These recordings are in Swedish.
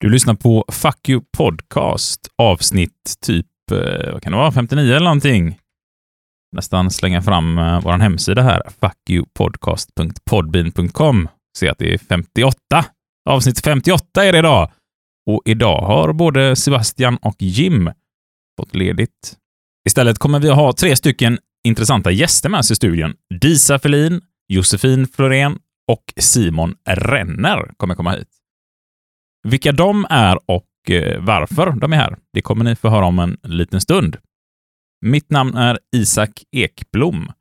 Du lyssnar på Fuck You Podcast, avsnitt typ, eh, vad kan det vara, 59 eller någonting. Nästan slänga fram eh, vår hemsida här, fuckyoupodcast.podbean.com. Se att det är 58. Avsnitt 58 är det idag. Och idag har både Sebastian och Jim fått ledigt. Istället kommer vi att ha tre stycken intressanta gäster med oss i studion. Disa Felin, Josefin Florén och Simon Renner kommer komma hit. Vilka de är och eh, varför de är här, det kommer ni få höra om en liten stund. Mitt namn är Isak Ekblom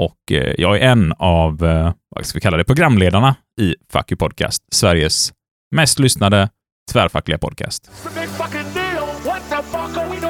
och eh, jag är en av, eh, vad ska vi kalla det, programledarna i Fuck You Podcast, Sveriges mest lyssnade tvärfackliga podcast. Big fucking deal. What the fuck are we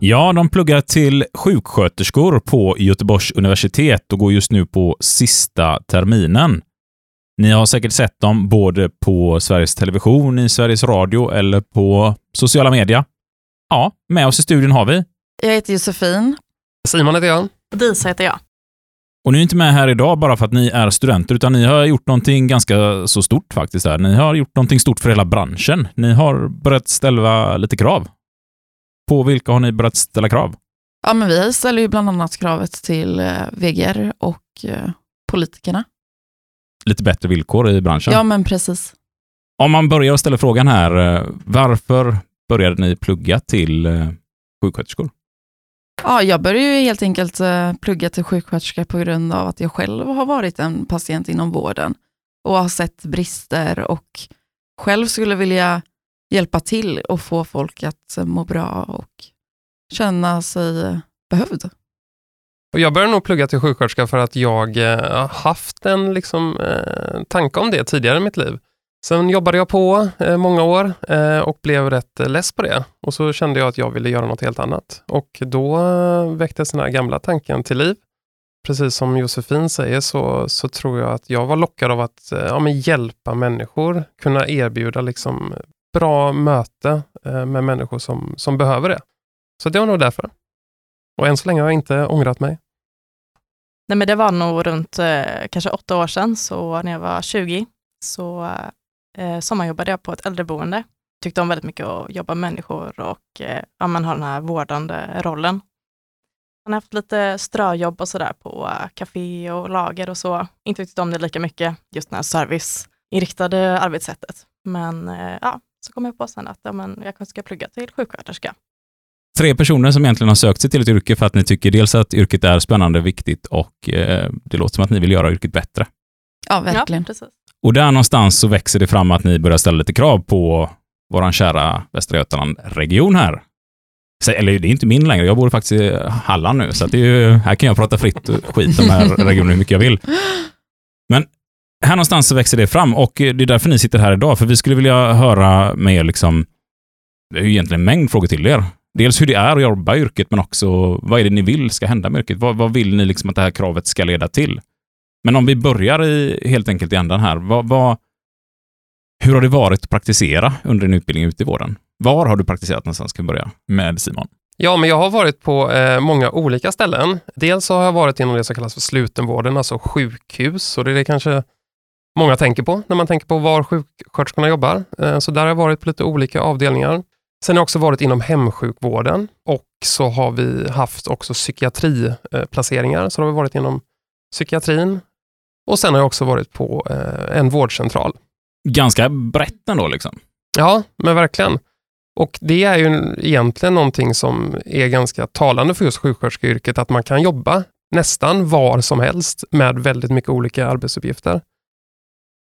Ja, de pluggar till sjuksköterskor på Göteborgs universitet och går just nu på sista terminen. Ni har säkert sett dem både på Sveriges Television, i Sveriges Radio eller på sociala medier. Ja, med oss i studion har vi. Jag heter Josefin. Simon heter jag. Och Disa heter jag. Och ni är inte med här idag bara för att ni är studenter, utan ni har gjort någonting ganska så stort faktiskt. Här. Ni har gjort någonting stort för hela branschen. Ni har börjat ställa lite krav. På vilka har ni börjat ställa krav? Ja, men vi ställer ju bland annat kravet till eh, VGR och eh, politikerna. Lite bättre villkor i branschen. Ja, men precis. Om man börjar och ställer frågan här, eh, varför började ni plugga till sjuksköterskor? Ja, jag började ju helt enkelt plugga till sjuksköterska på grund av att jag själv har varit en patient inom vården och har sett brister och själv skulle vilja hjälpa till och få folk att eh, må bra och känna sig eh, behövd. Jag började nog plugga till sjuksköterska för att jag eh, har haft en liksom, eh, tanke om det tidigare i mitt liv. Sen jobbade jag på eh, många år eh, och blev rätt eh, less på det. Och så kände jag att jag ville göra något helt annat. Och då eh, väcktes den här gamla tanken till liv. Precis som Josefin säger så, så tror jag att jag var lockad av att eh, ja, men hjälpa människor, kunna erbjuda liksom bra möte eh, med människor som, som behöver det. Så det var nog därför. Och än så länge har jag inte ångrat mig. Nej, men det var nog runt eh, kanske åtta år sedan, så när jag var 20, så eh, sommarjobbade jag på ett äldreboende. Tyckte om väldigt mycket att jobba med människor och eh, ja, man har den här vårdande rollen. Man har haft lite ströjobb och sådär på eh, café och lager och så. Inte tyckt om det lika mycket, just det här serviceinriktade arbetssättet. Men eh, ja, så kom jag på sen att ja, men jag kanske ska plugga till sjuksköterska. Tre personer som egentligen har sökt sig till ett yrke för att ni tycker dels att yrket är spännande, viktigt och eh, det låter som att ni vill göra yrket bättre. Ja, verkligen. Ja, precis. Och där någonstans så växer det fram att ni börjar ställa lite krav på våran kära Västra Götaland-region här. Så, eller det är inte min längre, jag bor faktiskt i Halland nu, så att det är ju, här kan jag prata fritt och skit om den här regionen hur mycket jag vill. Men här någonstans så växer det fram och eh, det är därför ni sitter här idag, för vi skulle vilja höra med er liksom, det är ju egentligen en mängd frågor till er. Dels hur det är att jobba i yrket, men också vad är det ni vill ska hända med yrket? Vad, vad vill ni liksom att det här kravet ska leda till? Men om vi börjar i, helt enkelt i ändan här. Vad, vad, hur har det varit att praktisera under en utbildning ute i vården? Var har du praktiserat någonstans? Kan vi börja med Simon. Ja, men jag har varit på eh, många olika ställen. Dels så har jag varit inom det som kallas för slutenvården, alltså sjukhus. Och det är det kanske många tänker på när man tänker på var sjuksköterskorna jobbar. Eh, så där har jag varit på lite olika avdelningar. Sen har jag också varit inom hemsjukvården och så har vi haft också psykiatriplaceringar. Så då har vi varit inom psykiatrin. Och sen har jag också varit på eh, en vårdcentral. Ganska brett ändå liksom. Ja, men verkligen. Och det är ju egentligen någonting som är ganska talande för just sjuksköterskeyrket, att man kan jobba nästan var som helst med väldigt mycket olika arbetsuppgifter.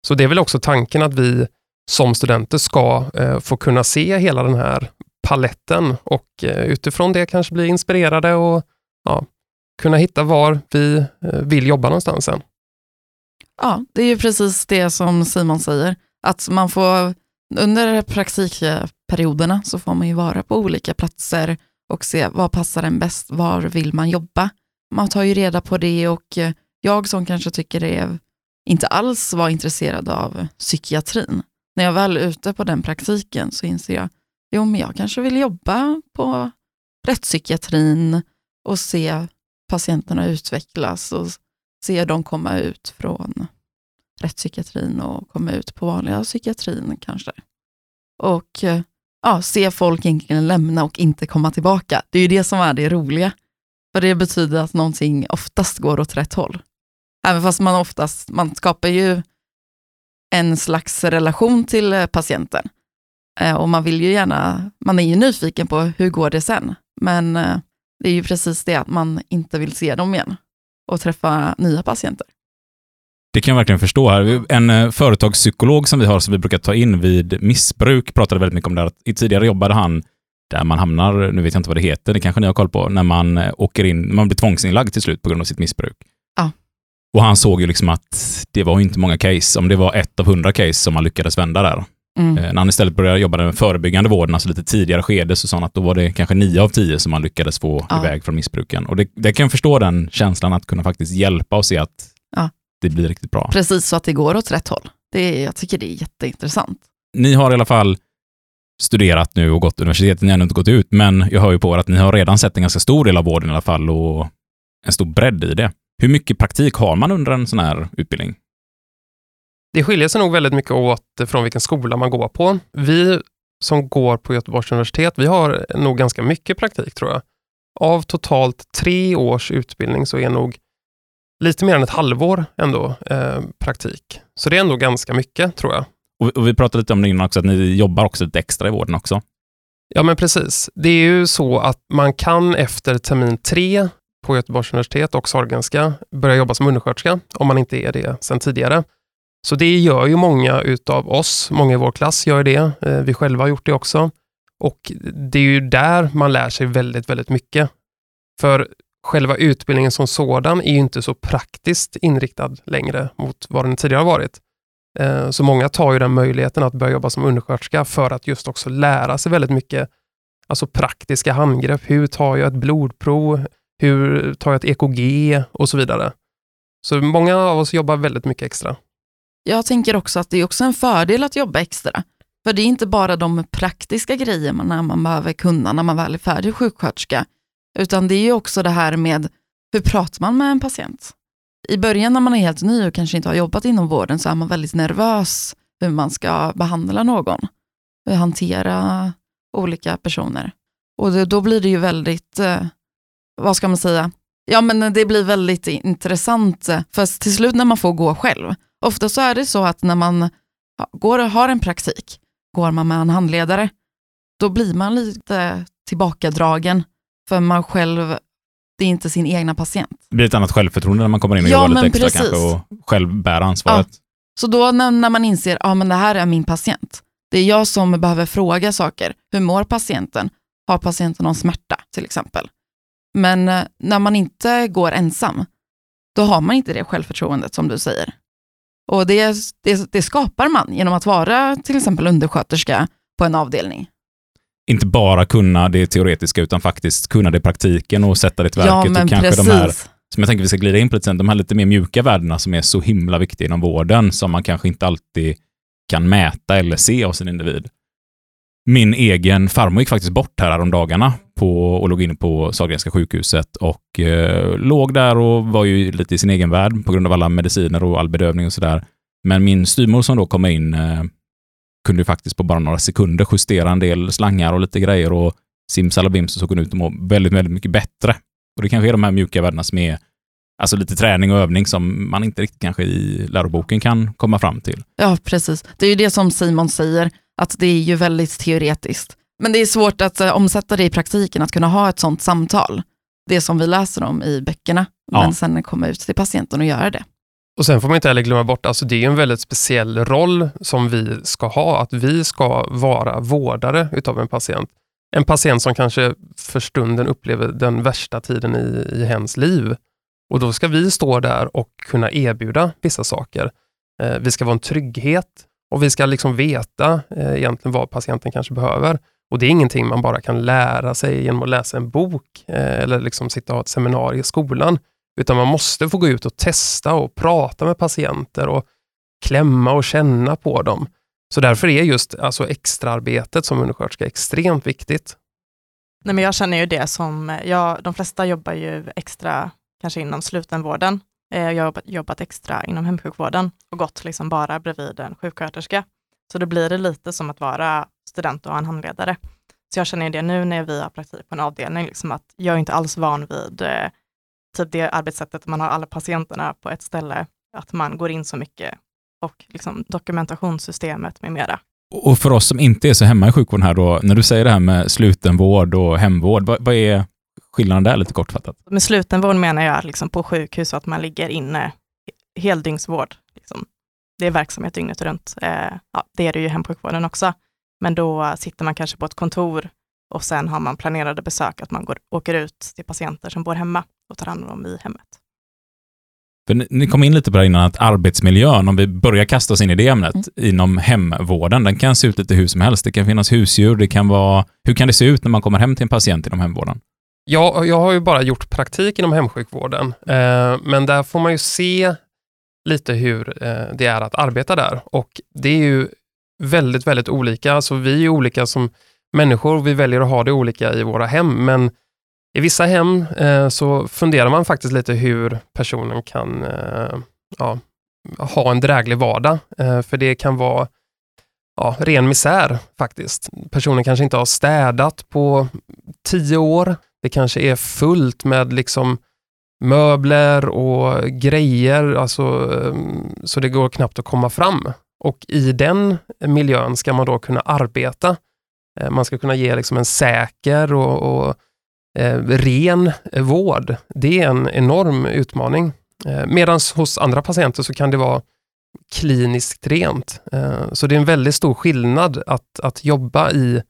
Så det är väl också tanken att vi som studenter ska eh, få kunna se hela den här paletten och eh, utifrån det kanske bli inspirerade och ja, kunna hitta var vi eh, vill jobba någonstans sen. Ja, det är ju precis det som Simon säger, att man får under praktikperioderna så får man ju vara på olika platser och se vad passar en bäst, var vill man jobba. Man tar ju reda på det och eh, jag som kanske tycker det är inte alls var intresserad av psykiatrin när jag väl är ute på den praktiken så inser jag, jo men jag kanske vill jobba på rättspsykiatrin och se patienterna utvecklas och se dem komma ut från rättspsykiatrin och komma ut på vanliga psykiatrin kanske. Och eh, ja, se folk egentligen lämna och inte komma tillbaka. Det är ju det som är det roliga. För det betyder att någonting oftast går åt rätt håll. Även fast man oftast, man skapar ju en slags relation till eh, patienten. Eh, och man vill ju gärna, man är ju nyfiken på hur går det sen. Men eh, det är ju precis det att man inte vill se dem igen och träffa nya patienter. Det kan jag verkligen förstå här. En företagspsykolog som vi har, som vi brukar ta in vid missbruk, pratade väldigt mycket om det här. Tidigare jobbade han där man hamnar, nu vet jag inte vad det heter, det kanske ni har koll på, när man åker in, man blir tvångsinlagd till slut på grund av sitt missbruk. Och han såg ju liksom att det var inte många case, om det var ett av hundra case som man lyckades vända där. Mm. Eh, När han istället började jobba med förebyggande vården, alltså lite tidigare skede, så sa han att då var det kanske nio av tio som man lyckades få Ja. iväg från missbruken. Och det, det kan jag förstå den känslan att kunna faktiskt hjälpa och se att Ja. det blir riktigt bra. Precis så att det går åt rätt håll. Det jag tycker det är jätteintressant. Ni har i alla fall studerat nu och gått universitetet, ni har ännu inte gått ut, men jag hör ju på er att ni har redan sett en ganska stor del av vården i alla fall och en stor bredd i det. Hur mycket praktik har man under en sån här utbildning? Det skiljer sig nog väldigt mycket åt från vilken skola man går på. Vi som går på Göteborgs universitet, vi har nog ganska mycket praktik tror jag. Av totalt tre års utbildning så är nog lite mer än ett halvår ändå eh, praktik. Så det är ändå ganska mycket tror jag. Och, och vi pratade lite om det innan också, att ni jobbar också lite extra i vården också. Ja, men precis. Det är ju så att man kan efter termin tre på Göteborgs universitet och Sahlgrenska börja jobba som undersköterska, om man inte är det sedan tidigare. Så det gör ju många utav oss, många i vår klass gör det. Eh, vi själva har gjort det också. Och det är ju där man lär sig väldigt, väldigt mycket. För själva utbildningen som sådan är ju inte så praktiskt inriktad längre mot vad den tidigare har varit. Eh, så många tar ju den möjligheten att börja jobba som undersköterska för att just också lära sig väldigt mycket alltså praktiska handgrepp. Hur tar jag ett blodprov? Hur tar jag ett EKG? Och så vidare. Så många av oss jobbar väldigt mycket extra. Jag tänker också att det är också en fördel att jobba extra. För det är inte bara de praktiska grejerna man behöver kunna när man väl är färdig sjuksköterska, utan det är ju också det här med hur pratar man med en patient? I början när man är helt ny och kanske inte har jobbat inom vården så är man väldigt nervös hur man ska behandla någon, hur hantera olika personer. Och då blir det ju väldigt, eh, vad ska man säga, ja men det blir väldigt intressant, för till slut när man får gå själv, ofta så är det så att när man ja, går, har en praktik, går man med en handledare, då blir man lite tillbakadragen, för man själv, det är inte sin egna patient. Det blir ett annat självförtroende när man kommer in och Ja, jobbar lite extra precis. kanske och själv bär ansvaret. Så då när, när man inser, ja men det här är min patient, det är jag som behöver fråga saker. Hur mår patienten? Har patienten någon smärta till exempel? Men eh, när man inte går ensam, då har man inte det självförtroendet som du säger. Och det, det, det skapar man genom att vara till exempel undersköterska på en avdelning. Inte bara kunna det teoretiska utan faktiskt kunna det i praktiken och sätta det till verket. Ja, men och kanske precis. de här som jag tänker vi ska glida in på lite sen, de här lite mer mjuka värdena som är så himla viktiga inom vården, som man kanske inte alltid kan mäta eller se hos en individ. Min egen farmor gick faktiskt bort här om dagarna på, och låg inne på Sahlgrenska sjukhuset och eh, låg där och var ju lite i sin egen värld på grund av alla mediciner och all bedövning och sådär. Men min styvmor som då kom in eh, kunde ju faktiskt på bara några sekunder justera en del slangar och lite grejer och simsalabim så såg hon ut att må väldigt, väldigt mycket bättre. Och det kanske är de här mjuka värdena som är alltså lite träning och övning som man inte riktigt kanske i läroboken kan komma fram till. Ja, precis. Det är ju det som Simon säger, att det är ju väldigt teoretiskt. Men det är svårt att eh, omsätta det i praktiken, att kunna ha ett sånt samtal. Det som vi läser om i böckerna, Ja. men sen komma ut till patienten och göra det. Och sen får man inte heller glömma bort, alltså det är en väldigt speciell roll som vi ska ha, att vi ska vara vårdare utav en patient. En patient som kanske för stunden upplever den värsta tiden i, i hens liv. Och då ska vi stå där och kunna erbjuda vissa saker. Eh, vi ska vara en trygghet och vi ska liksom veta eh, egentligen vad patienten kanske behöver. Och det är ingenting man bara kan lära sig genom att läsa en bok eh, eller liksom sitta och ha ett seminarium i skolan. Utan man måste få gå ut och testa och prata med patienter och klämma och känna på dem. Så därför är just alltså, extraarbetet som undersköterska extremt viktigt. Nej, men jag känner ju det som, ja, de flesta jobbar ju extra kanske inom slutenvården. Eh, jag har jobbat, extra inom hemsjukvården och gått liksom bara bredvid en sjuksköterska. Så då blir det lite som att vara student och ha en handledare. Så jag känner det nu när vi har praktik på en avdelning, liksom att jag är inte alls van vid eh, typ det arbetssättet man har alla patienterna på ett ställe, att man går in så mycket och liksom dokumentationssystemet med mera. Och för oss som inte är så hemma i sjukvården här då, när du säger det här med slutenvård och hemvård, vad, vad är skillnaden där lite kortfattat? Med slutenvård menar jag liksom på sjukhus att man ligger inne heldygnsvård. Liksom. Det är verksamhet dygnet runt. Eh, ja, det är det ju i hemsjukvården också. Men då sitter man kanske på ett kontor och sen har man planerade besök, att man går, åker ut till patienter som bor hemma och tar hand om dem i hemmet. Ni, ni kom in lite på det innan, att arbetsmiljön, om vi börjar kasta oss in i det ämnet, inom hemvården, den kan se ut lite hur som helst. Det kan finnas husdjur, det kan vara... Hur kan det se ut när man kommer hem till en patient inom hemvården? Jag, jag har ju bara gjort praktik inom hemsjukvården, eh, men där får man ju se lite hur eh, det är att arbeta där. Och det är ju väldigt, väldigt olika. Alltså vi är olika som människor, och vi väljer att ha det olika i våra hem, men i vissa hem eh, så funderar man faktiskt lite hur personen kan eh, ja, ha en dräglig vardag. Eh, för det kan vara ja, ren misär faktiskt. Personen kanske inte har städat på tio år. Det kanske är fullt med liksom möbler och grejer, alltså, eh, så det går knappt att komma fram. Och i den miljön ska man då kunna arbeta. Eh, man ska kunna ge liksom en säker och, och eh, ren vård. Det är en enorm utmaning. Eh, Medan hos andra patienter så kan det vara kliniskt rent. Eh, så det är en väldigt stor skillnad att, att jobba i eh,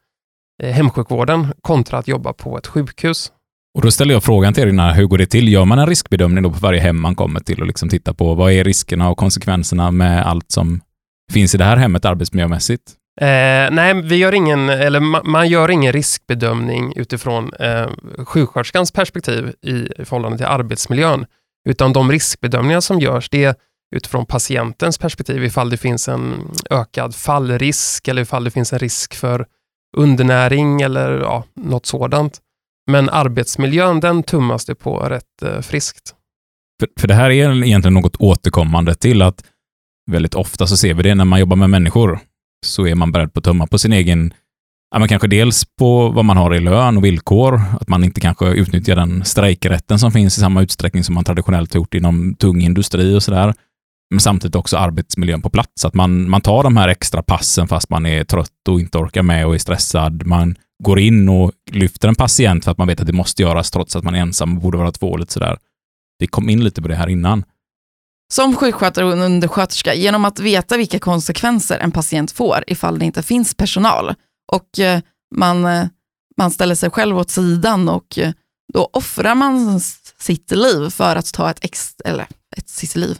hemsjukvården kontra att jobba på ett sjukhus. Och då ställer jag frågan till er innan, hur går det till? Gör man en riskbedömning då på varje hem man kommer till och liksom titta på vad är riskerna och konsekvenserna med allt som finns i det här hemmet arbetsmiljömässigt? Eh, nej, vi gör ingen, eller ma- man gör ingen riskbedömning utifrån eh, sjuksköterskans perspektiv i, i förhållande till arbetsmiljön, utan de riskbedömningar som görs, det är utifrån patientens perspektiv, ifall det finns en ökad fallrisk eller ifall det finns en risk för undernäring eller ja, något sådant. Men arbetsmiljön, den tummas det på rätt eh, friskt. För, för det här är egentligen något återkommande till att väldigt ofta så ser vi det när man jobbar med människor, så är man beredd på att tumma på sin egen, ja, men kanske dels på vad man har i lön och villkor, att man inte kanske utnyttjar den strejkrätten som finns i samma utsträckning som man traditionellt har gjort inom tung industri och sådär. Men samtidigt också arbetsmiljön på plats, att man, man tar de här extra passen fast man är trött och inte orkar med och är stressad. Man går in och lyfter en patient för att man vet att det måste göras trots att man är ensam och borde vara två lite sådär. Vi kom in lite på det här innan. Som sjuksköterska och undersköterska, genom att veta vilka konsekvenser en patient får ifall det inte finns personal och eh, man, eh, man ställer sig själv åt sidan och eh, då offrar man sitt liv för att ta ett ex, eller ett sitt liv,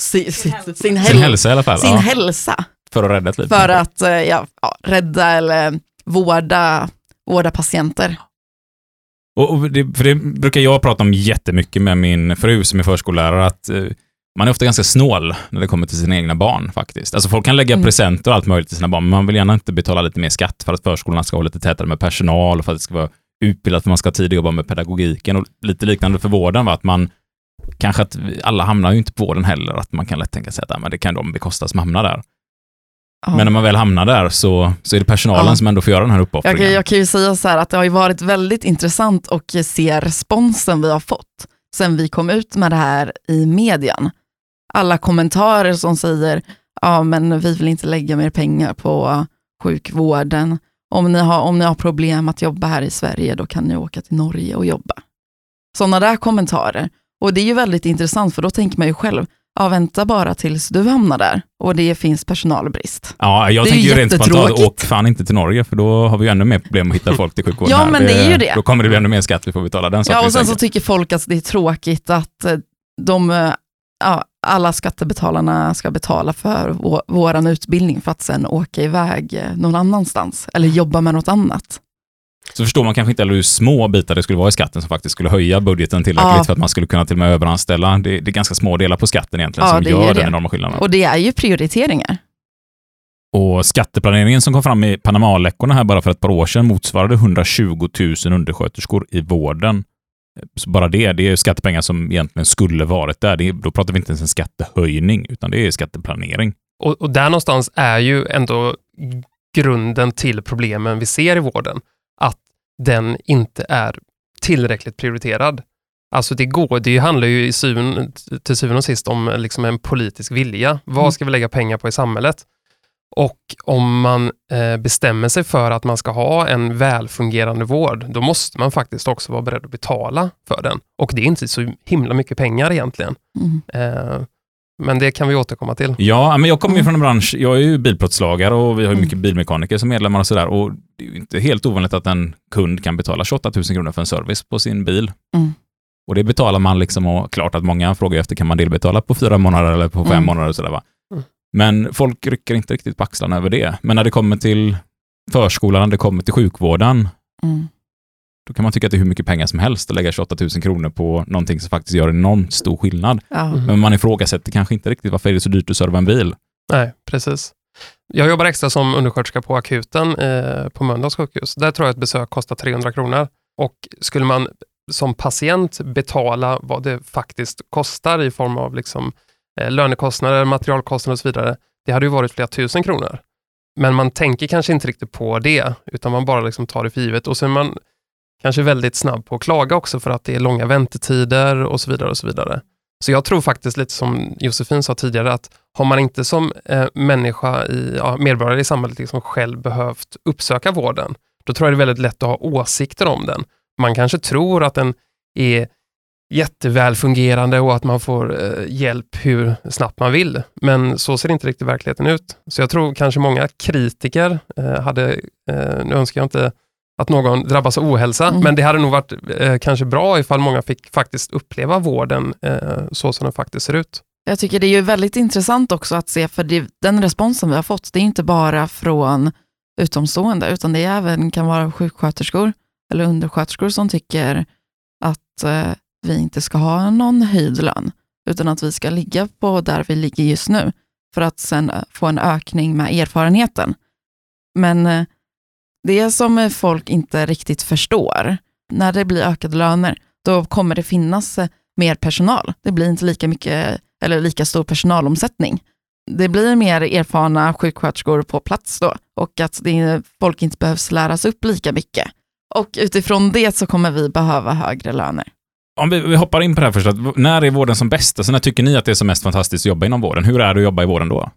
si, sitt, sin, Sin häl, hälsa i alla fall. sin ja, hälsa för att rädda ett liv. för att eh, ja, ja, rädda eller vårda, vårda patienter. Och, och det, för det brukar jag prata om jättemycket med min fru som är förskollärare, att eh, man är ofta ganska snål när det kommer till sina egna barn faktiskt. Alltså folk kan lägga Mm. presenter och allt möjligt till sina barn, men man vill gärna inte betala lite mer skatt för att förskolorna ska vara lite tätare med personal och för att det ska vara utbildat, för att man ska ha tid att jobba med pedagogiken och lite liknande för vården, va? att man kanske att alla hamnar ju inte på vården heller, att man kan lätt tänka sig att men det kan de bekosta som hamnar där. Ja. Men när man väl hamnar där så, så är det personalen Ja. som ändå får göra den här Jag uppoffringen. kan, jag kan ju säga så här att det har ju varit väldigt intressant att se responsen vi har fått sen vi kom ut med det här i median. Alla kommentarer som säger, ja men vi vill inte lägga mer pengar på sjukvården. Om ni, har, om ni har problem att jobba här i Sverige, då kan ni åka till Norge och jobba. Sådana där kommentarer. Och det är ju väldigt intressant, för då tänker man ju själv, ja vänta bara tills du hamnar där och det finns personalbrist. Ja, jag Det tänker ju rent spontant, åk fan inte till Norge, för då har vi ju ännu mer problem att hitta folk till sjukvården Ja, här. men det är ju det. Då kommer det bli ännu mer skatt vi får betala. Den Ja, och sen så tycker folk att det är tråkigt att eh, de, eh, ja, alla skattebetalarna ska betala för vår, våran utbildning för att sen åka iväg eh, någon annanstans eller jobba med något annat. Så förstår man kanske inte hur små bitar det skulle vara i skatten som faktiskt skulle höja budgeten tillräckligt Ja. för att man skulle kunna till och med överanställa. Det, det är ganska små delar på skatten egentligen Ja, som det gör den det. enorma skillnaden. Och det är ju prioriteringar. Och skatteplaneringen som kom fram i Panama-läckorna här bara för ett par år sedan motsvarade 120 000 undersköterskor i vården. Så bara det, det är skattepengar som egentligen skulle varit där. Det, då pratar vi inte ens en skattehöjning, utan det är skatteplanering. Och, och där någonstans är ju ändå grunden till problemen vi ser i vården. Att den inte är tillräckligt prioriterad. Alltså det går, det handlar ju i syven, till syvende och sist om liksom en politisk vilja. Vad Mm. ska vi lägga pengar på i samhället? Och om man eh, bestämmer sig för att man ska ha en välfungerande vård, då måste man faktiskt också vara beredd att betala för den. Och det är inte så himla mycket pengar egentligen. Mm. Eh, men det kan vi återkomma till. Ja, men jag kommer ju från en bransch, jag är ju bilplåtslagare och vi har ju Mm. mycket bilmekaniker som medlemmar och sådär. Och det är ju inte helt ovanligt att en kund kan betala 28 000 kronor för en service på sin bil. Mm. Och det betalar man liksom och klart att många frågar efter, kan man delbetala på fyra månader eller på fem Mm. månader och sådär va? Mm. Men folk rycker inte riktigt på axlarna över det. Men när det kommer till förskolan, när det kommer till sjukvården, Mm. Då kan man tycka att det är hur mycket pengar som helst att lägga 28 000 kronor på någonting som faktiskt gör enormt stor skillnad. Ja. Mm. Men man ifrågasätter kanske inte riktigt varför är det så dyrt att serva en bil. Nej, precis. Jag jobbar extra som undersköterska på akuten eh, på Mölndals sjukhus. Där tror jag ett besök kostar 300 kronor. Och skulle man som patient betala vad det faktiskt kostar i form av liksom, eh, lönekostnader, materialkostnader och så vidare, det hade ju varit flera tusen kronor. Men man tänker kanske inte riktigt på det, utan man bara liksom tar det för givet. Och så är man kanske väldigt snabb på att klaga också för att det är långa väntetider och så vidare. och Så vidare. Så jag tror faktiskt lite som Josefin sa tidigare, att har man inte som eh, människa, i, ja, medborgare i samhället liksom själv behövt uppsöka vården, då tror jag det är väldigt lätt att ha åsikter om den. Man kanske tror att den är jätteväl fungerande och att man får eh, hjälp hur snabbt man vill. Men så ser inte riktigt verkligheten ut. Så jag tror kanske många kritiker eh, hade, eh, nu önskar jag inte att någon drabbas av ohälsa, Mm. men det hade nog varit eh, kanske bra ifall många fick faktiskt uppleva vården eh, så som den faktiskt ser ut. Jag tycker det är ju väldigt intressant också att se, för det, den responsen vi har fått, det är inte bara från utomstående, utan det är även kan vara sjuksköterskor eller undersköterskor som tycker att eh, vi inte ska ha någon höjd lön, utan att vi ska ligga på där vi ligger just nu, för att sen få en ökning med erfarenheten. Men eh, det som folk inte riktigt förstår, när det blir ökade löner, då kommer det finnas eh, mer personal. Det blir inte lika mycket eller lika stor personalomsättning. Det blir mer erfarna sjuksköterskor på plats då och att det, folk inte behövs läras upp lika mycket. Och utifrån det så kommer vi behöva högre löner. Om vi, vi hoppar in på det här först, när är vården som bäst? Alltså när tycker ni att det är som mest fantastiskt att jobba inom vården? Hur är det att jobba i vården då?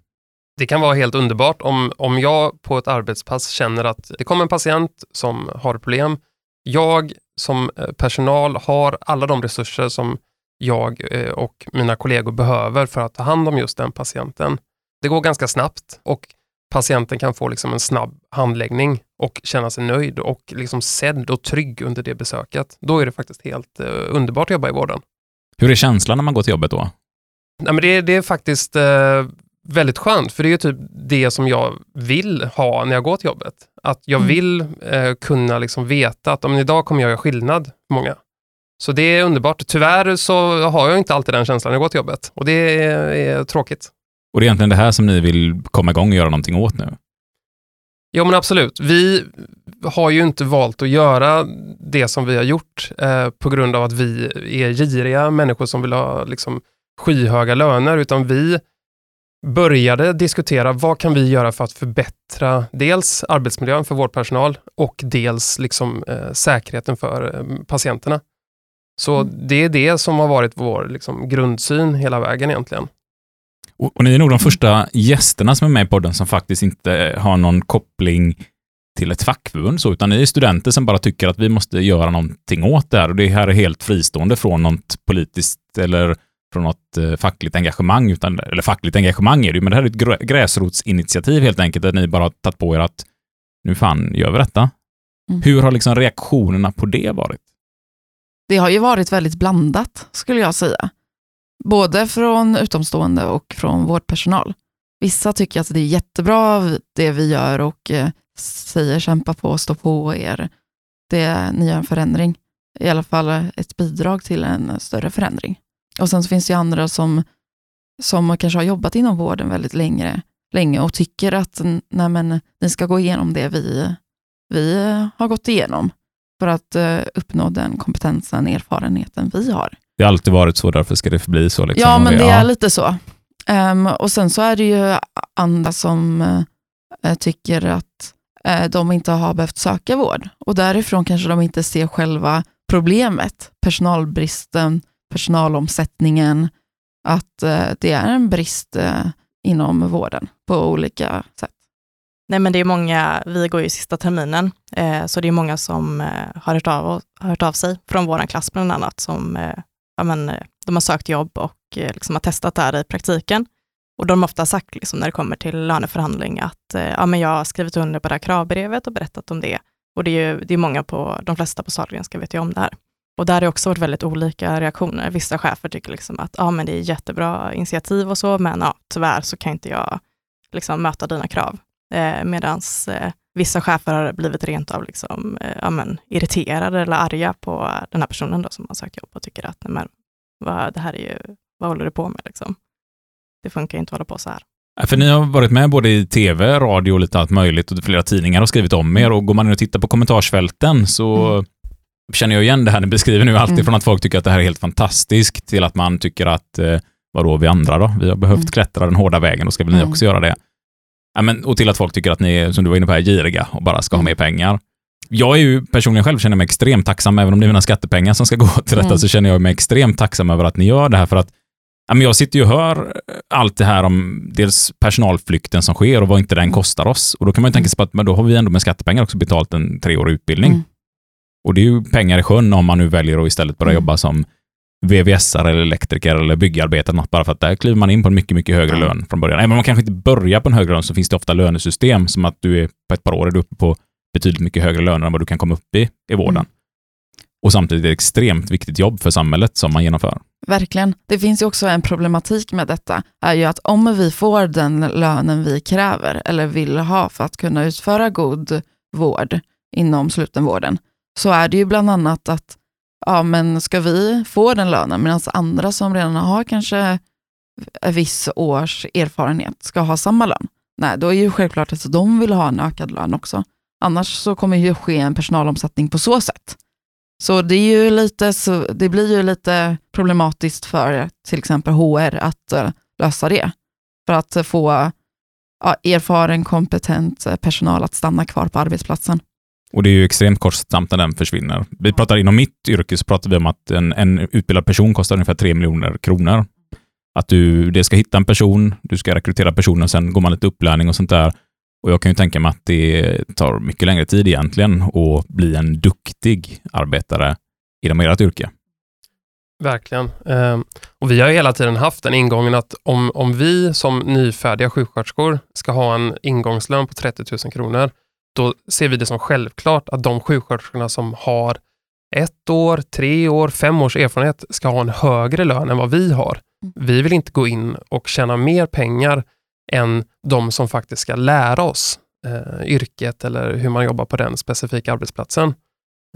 Det kan vara helt underbart om, om jag på ett arbetspass känner att det kommer en patient som har problem. Jag som eh, personal har alla de resurser som jag eh, och mina kollegor behöver för att ta hand om just den patienten. Det går ganska snabbt och patienten kan få liksom en snabb handläggning och känna sig nöjd och liksom sedd och trygg under det besöket. Då är det faktiskt helt eh, underbart att jobba i vården. Hur är känslan när man går till jobbet då? Nej, men det, det är faktiskt eh, väldigt skönt, för det är typ det som jag vill ha när jag går till jobbet. Att jag Mm. vill eh, kunna liksom veta att om idag kommer jag göra skillnad för många. Så det är underbart. Tyvärr så har jag inte alltid den känslan när jag går till jobbet och det är, är tråkigt. Och det är egentligen det här som ni vill komma igång och göra någonting åt nu? Ja men absolut. Vi har ju inte valt att göra det som vi har gjort eh, på grund av att vi är giriga människor som vill ha liksom, skyhöga löner, utan vi började diskutera vad kan vi göra för att förbättra dels arbetsmiljön för vårdpersonal och dels liksom, eh, säkerheten för eh, patienterna. Så Mm. det är det som har varit vår liksom, grundsyn hela vägen egentligen. Och, och ni är nog de första gästerna som är med i podden som faktiskt inte har någon koppling till ett fackförbund, så, utan ni är studenter som bara tycker att vi måste göra någonting åt det här. Och det här är helt fristående från något politiskt eller från något eh, fackligt engagemang, utan, eller fackligt engagemang är det ju, men det här är ett grä- gräsrotsinitiativ helt enkelt, där ni bara har tagit på er att nu fan gör vi detta. Mm. Hur har liksom reaktionerna på det varit? Det har ju varit väldigt blandat skulle jag säga. Både från utomstående och från vårdpersonal. Vissa tycker att det är jättebra det vi gör och eh, säger kämpa på, stå på er. Det, ni gör en förändring. I alla fall ett bidrag till en större förändring. Och sen så finns det ju andra som, som kanske har jobbat inom vården väldigt länge, länge och tycker att nej men, ni ska gå igenom det vi, vi har gått igenom för att eh, uppnå den kompetensen, erfarenheten vi har. Det har alltid varit så, därför ska det förbli så. Liksom. Ja, men det är lite så. Ehm, och sen så är det ju andra som eh, tycker att eh, de inte har behövt söka vård. Och därifrån kanske de inte ser själva problemet, personalbristen, personalomsättningen, att eh, det är en brist eh, inom vården på olika sätt. Nej, men det är många, vi går ju sista terminen, eh, så det är många som eh, har, hört av, hört av sig från vår klass bland annat, som eh, ja, men, eh, de har sökt jobb och liksom har testat det här i praktiken. Och de har ofta sagt, liksom, när det kommer till löneförhandling, att ja, men jag har skrivit under på det här kravbrevet och berättat om det. Och det är ju det är många på, de flesta på Sahlgrenska vet ju om det här. Och där har det också varit väldigt olika reaktioner. Vissa chefer tycker liksom att ja, men det är jättebra initiativ och så, men ja, tyvärr så kan inte jag liksom, möta dina krav. Eh, Medan eh, vissa chefer har blivit rent av liksom, eh, ja, men, irriterade eller arga på den här personen då, som har sökt jobb och tycker att nej, men, vad, det här är ju, vad håller du på med? Liksom? Det funkar ju inte att hålla på så här. För ni har varit med både i tv, radio och lite allt möjligt och flera tidningar har skrivit om er och går man in och tittar på kommentarsfälten så Mm. Känner jag igen det här ni beskriver nu, alltid Mm. från att folk tycker att det här är helt fantastiskt till att man tycker att eh, vadå vi andra då? Vi har behövt Mm. klättra den hårda vägen, då ska väl ni Mm. också göra det? Ja, men, och till att folk tycker att ni är, som du var inne på, här, giriga och bara ska ha Mm. mer pengar. Jag är ju personligen själv känner mig extremt tacksam, även om det är mina skattepengar som ska gå till detta, Mm. så känner jag mig extremt tacksam över att ni gör det här för att Ja, men jag sitter ju och hör allt det här om dels personalflykten som sker och vad inte den kostar oss. Och då kan man ju tänka sig på att men då har vi ändå med skattepengar också betalt en treårig utbildning. Och det är ju pengar i sjön om man nu väljer att istället börja Mm. jobba som VVS-are eller elektriker eller byggarbetare, något, bara för att där kliver man in på en mycket, mycket högre Mm. lön från början. Även om man kanske inte börjar på en högre lön så finns det ofta lönesystem som att du är på ett par år är du uppe på betydligt mycket högre löner än vad du kan komma upp i i vården. Mm. Och samtidigt är det ett extremt viktigt jobb för samhället som man genomför. Verkligen. Det finns ju också en problematik med detta, är ju att om vi får den lönen vi kräver eller vill ha för att kunna utföra god vård inom slutenvården, så är det ju bland annat att ja, men ska vi få den lönen medan andra som redan har kanske en viss års erfarenhet ska ha samma lön? Nej, då är ju självklart att de vill ha en ökad lön också. Annars så kommer ju ske en personalomsättning på så sätt. Så det, är ju lite, så det blir ju lite problematiskt för till exempel HR att eh, lösa det. För att få ja, erfaren, kompetent eh, personal att stanna kvar på arbetsplatsen. Och det är ju extremt kostsamt när den försvinner. Vi pratar inom mitt yrke så pratar vi om att en, en utbildad person kostar ungefär 3 miljoner kronor. Att du det ska hitta en person, du ska rekrytera personen, sen går man lite upplärning och sånt där. Och jag kan ju tänka mig att det tar mycket längre tid egentligen att bli en duktig arbetare inom ert yrke. Verkligen. Ehm, och vi har ju hela tiden haft den ingången att om, om vi som nyfärdiga sjuksköterskor ska ha en ingångslön på 30 000 kronor, då ser vi det som självklart att de sjuksköterskorna som har ett år, tre år, fem års erfarenhet ska ha en högre lön än vad vi har. Mm. Vi vill inte gå in och tjäna mer pengar än de som faktiskt ska lära oss eh, yrket eller hur man jobbar på den specifika arbetsplatsen.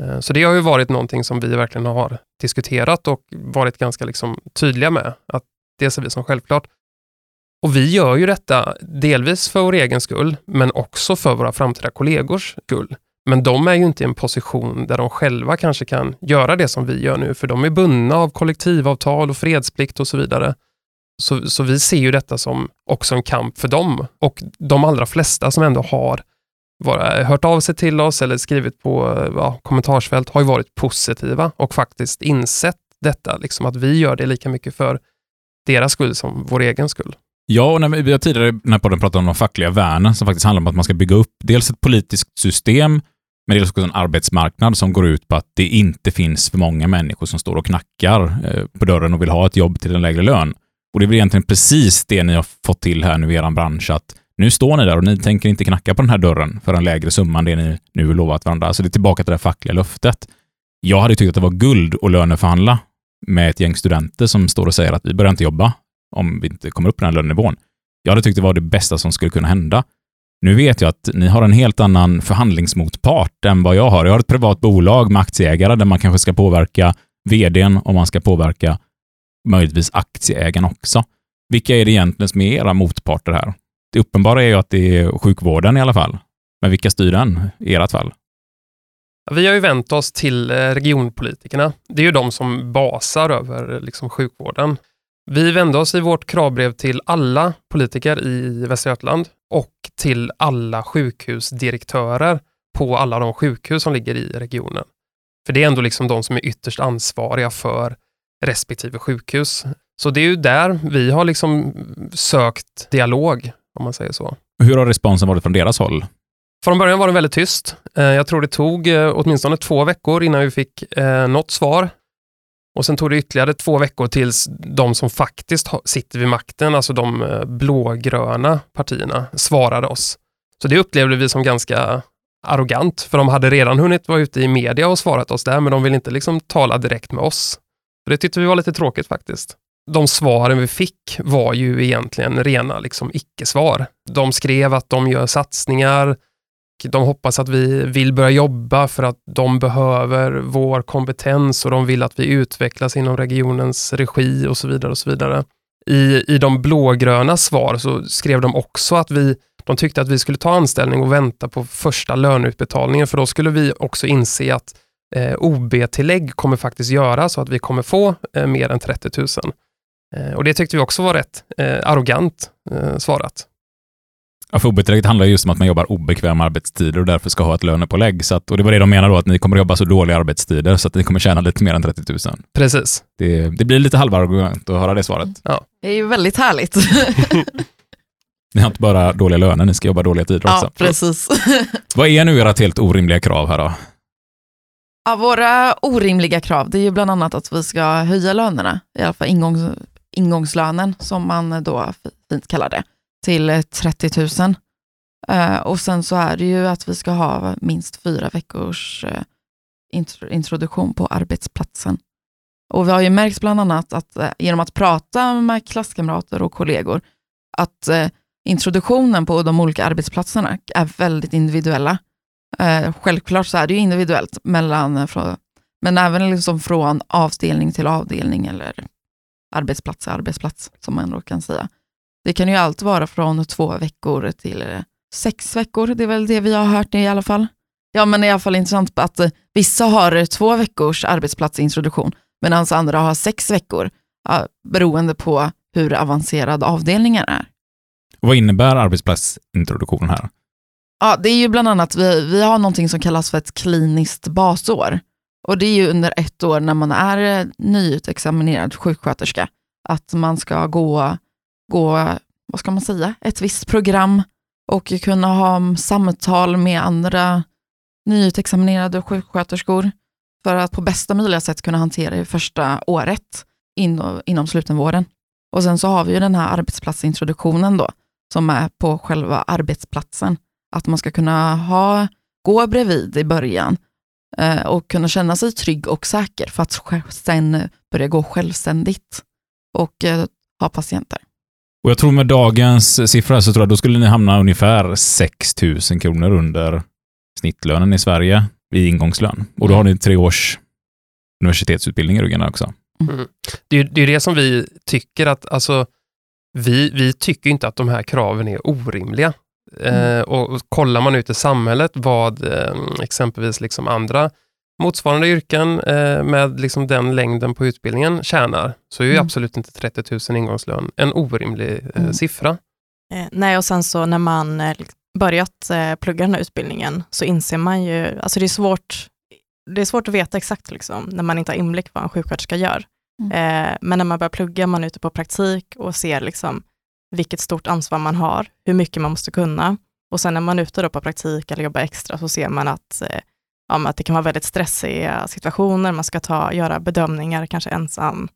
Eh, Så det har ju varit någonting som vi verkligen har diskuterat och varit ganska liksom tydliga med. Att det ser vi som självklart. Och vi gör ju detta delvis för vår egen skull, men också för våra framtida kollegors skull. Men de är ju inte i en position där de själva kanske kan göra det som vi gör nu, för de är bundna av kollektivavtal och fredsplikt och så vidare. Så, så vi ser ju detta som också en kamp för dem. Och de allra flesta som ändå har vara, hört av sig till oss eller skrivit på ja, kommentarsfält har ju varit positiva och faktiskt insett detta, liksom att vi gör det lika mycket för deras skull som vår egen skull. Ja, och när vi vi har tidigare i den här podden pratat om de fackliga värnen som faktiskt handlar om att man ska bygga upp dels ett politiskt system, men dels också en arbetsmarknad som går ut på att det inte finns för många människor som står och knackar eh, på dörren och vill ha ett jobb till en lägre lön. Och det är väl egentligen precis det ni har fått till här nu i er bransch, att nu står ni där och ni tänker inte knacka på den här dörren för en lägre summa än det ni nu lovat varandra. Så det är tillbaka till det fackliga löftet. Jag hade tyckt att det var guld att löneförhandla med ett gäng studenter som står och säger att vi börjar inte jobba om vi inte kommer upp på den här lönenivån. Jag hade tyckt det var det bästa som skulle kunna hända. Nu vet jag att ni har en helt annan förhandlingsmotpart än vad jag har. Jag har ett privat bolag med aktieägare där man kanske ska påverka vdn och man ska påverka möjligtvis aktieägarna också. Vilka är det egentligen som är era motparter här? Det uppenbara är ju att det är sjukvården i alla fall. Men vilka styr den i ert fall? Vi har ju vänt oss till eh, regionpolitikerna. Det är ju de som basar över liksom, sjukvården. Vi vände oss i vårt kravbrev till alla politiker i Västra Götaland och till alla sjukhusdirektörer på alla de sjukhus som ligger i regionen. För det är ändå liksom de som är ytterst ansvariga för respektive sjukhus. Så det är ju där vi har liksom sökt dialog, om man säger så. Hur har responsen varit från deras håll? Från början var den väldigt tyst. Eh, Jag tror det tog eh, åtminstone två veckor innan vi fick eh, något svar. Och sen tog det ytterligare två veckor tills de som faktiskt sitter vid makten, alltså de eh, blågröna partierna, svarade oss. Så det upplevde vi som ganska arrogant, för de hade redan hunnit vara ute i media och svarat oss där, men de vill inte liksom tala direkt med oss. Så det tyckte vi var lite tråkigt faktiskt. De svaren vi fick var ju egentligen rena liksom icke-svar. De skrev att de gör satsningar, de hoppas att vi vill börja jobba för att de behöver vår kompetens och de vill att vi utvecklas inom regionens regi och så vidare. och så vidare. I, I de blågröna svar så skrev de också att vi, de tyckte att vi skulle ta anställning och vänta på första löneutbetalningen för då skulle vi också inse att eh, OB-tillägg kommer faktiskt göra så att vi kommer få eh, mer än 30 000. Eh, och det tyckte vi också var rätt eh, arrogant eh, svarat. Ja, för OB-tillägget handlar just om att man jobbar obekväma arbetstider och därför ska ha ett lönepålägg. Så att, och det var det de menade då, att ni kommer jobba så dåliga arbetstider så att ni kommer tjäna lite mer än 30 000. Precis. Det, det blir lite halvargument att höra det svaret. Det är ju väldigt härligt. Ni har inte bara dåliga löner, ni ska jobba dåliga tider också. ja, precis. Vad är nu ert helt orimliga krav här då? Ja, våra orimliga krav det är ju bland annat att vi ska höja lönerna, i alla fall ingångs, ingångslönen som man då fint kallar det, till eh, 30 000. Eh, och sen så är det ju att vi ska ha minst fyra veckors eh, intro, introduktion på arbetsplatsen. Och vi har ju märkt bland annat att eh, genom att prata med klasskamrater och kollegor, att eh, introduktionen på de olika arbetsplatserna är väldigt individuella. Eh, självklart så är det ju individuellt, mellan, från, men även liksom från avdelning till avdelning eller arbetsplats till arbetsplats, som man ändå kan säga. Det kan ju allt vara från två veckor till eh, sex veckor, det är väl det vi har hört i alla fall. Ja, men i alla fall intressant att eh, vissa har två veckors arbetsplatsintroduktion, medan andra har sex veckor, beroende på hur avancerad avdelningen är. Och vad innebär arbetsplatsintroduktionen här? Ja, det är ju bland annat, vi, vi har någonting som kallas för ett kliniskt basår. Och det är ju under ett år när man är eh, nyutexaminerad sjuksköterska, att man ska gå, gå, vad ska man säga, ett visst program och kunna ha samtal med andra nyutexaminerade sjuksköterskor för att på bästa möjliga sätt kunna hantera det första året inom, inom slutenvården. Och sen så har vi ju den här arbetsplatsintroduktionen då, som är på själva arbetsplatsen. Att man ska kunna ha, gå bredvid i början eh, och kunna känna sig trygg och säker för att sen börja gå självständigt och eh, ha patienter. Och jag tror med dagens siffra så tror jag då skulle ni hamna ungefär 6 000 kronor under snittlönen i Sverige i ingångslön. Och då har ni tre års universitetsutbildning i ryggen också. Det är det, är det som vi tycker att, alltså, vi, vi tycker inte att de här kraven är orimliga. Eh, och och kollar man ut i samhället vad eh, exempelvis liksom andra motsvarande yrken eh, med liksom den längden på utbildningen tjänar, så är ju Mm. absolut inte 30 000 ingångslön en orimlig eh, Mm. siffra. Eh, nej, och sen så när man eh, börjat eh, plugga den här utbildningen så inser man ju, alltså det är svårt, det är svårt att veta exakt liksom, när man inte har inblick vad en sjuksköterska gör. Eh, men när man börjar plugga, man är ute på praktik och ser liksom vilket stort ansvar man har, hur mycket man måste kunna. Och sen när man är ute då på praktik eller jobbar extra så ser man att, om att det kan vara väldigt stressiga situationer, man ska ta, göra bedömningar, kanske ensam,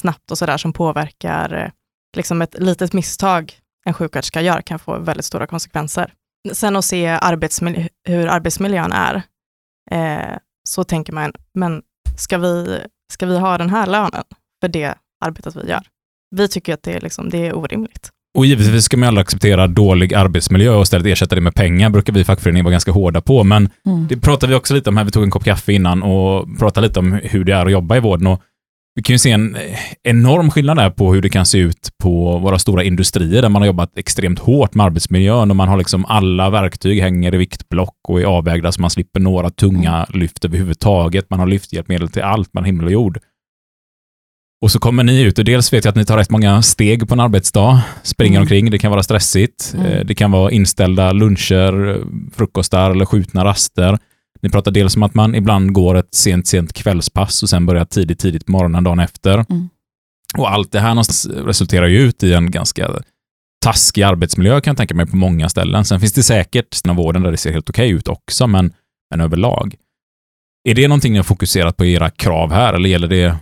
snabbt och sådär som påverkar eh, liksom ett litet misstag en sjuksköterska gör kan få väldigt stora konsekvenser. Sen att se arbetsmiljö, hur arbetsmiljön är, eh, så tänker man, men ska vi, ska vi ha den här lönen för det arbetet vi gör? Vi tycker att det är, liksom, det är orimligt. Och givetvis ska man aldrig acceptera dålig arbetsmiljö och istället ersätta det med pengar, brukar vi i fackföreningen vara ganska hårda på. Men Mm. det pratade vi också lite om här, vi tog en kopp kaffe innan och pratade lite om hur det är att jobba i vården. Och Vi kan ju se en enorm skillnad där på hur det kan se ut på våra stora industrier där man har jobbat extremt hårt med arbetsmiljön och man har liksom alla verktyg hänger i viktblock och är avvägda så man slipper några tunga lyft överhuvudtaget. Man har lyfthjälpmedel till allt, man himmel och jord. Och så kommer ni ut och dels vet jag att ni tar rätt många steg på en arbetsdag, springer Mm. omkring, det kan vara stressigt, Mm. eh, det kan vara inställda luncher, frukostar eller skjutna raster. Ni pratar dels om att man ibland går ett sent, sent kvällspass och sen börjar tidigt, tidigt på morgonen dagen efter. Mm. Och allt det här resulterar ju ut i en ganska taskig arbetsmiljö kan jag tänka mig på många ställen. Sen finns det säkert några vården där det ser helt okej ut också, men, men överlag. Är det någonting ni har fokuserat på i era krav här, eller gäller det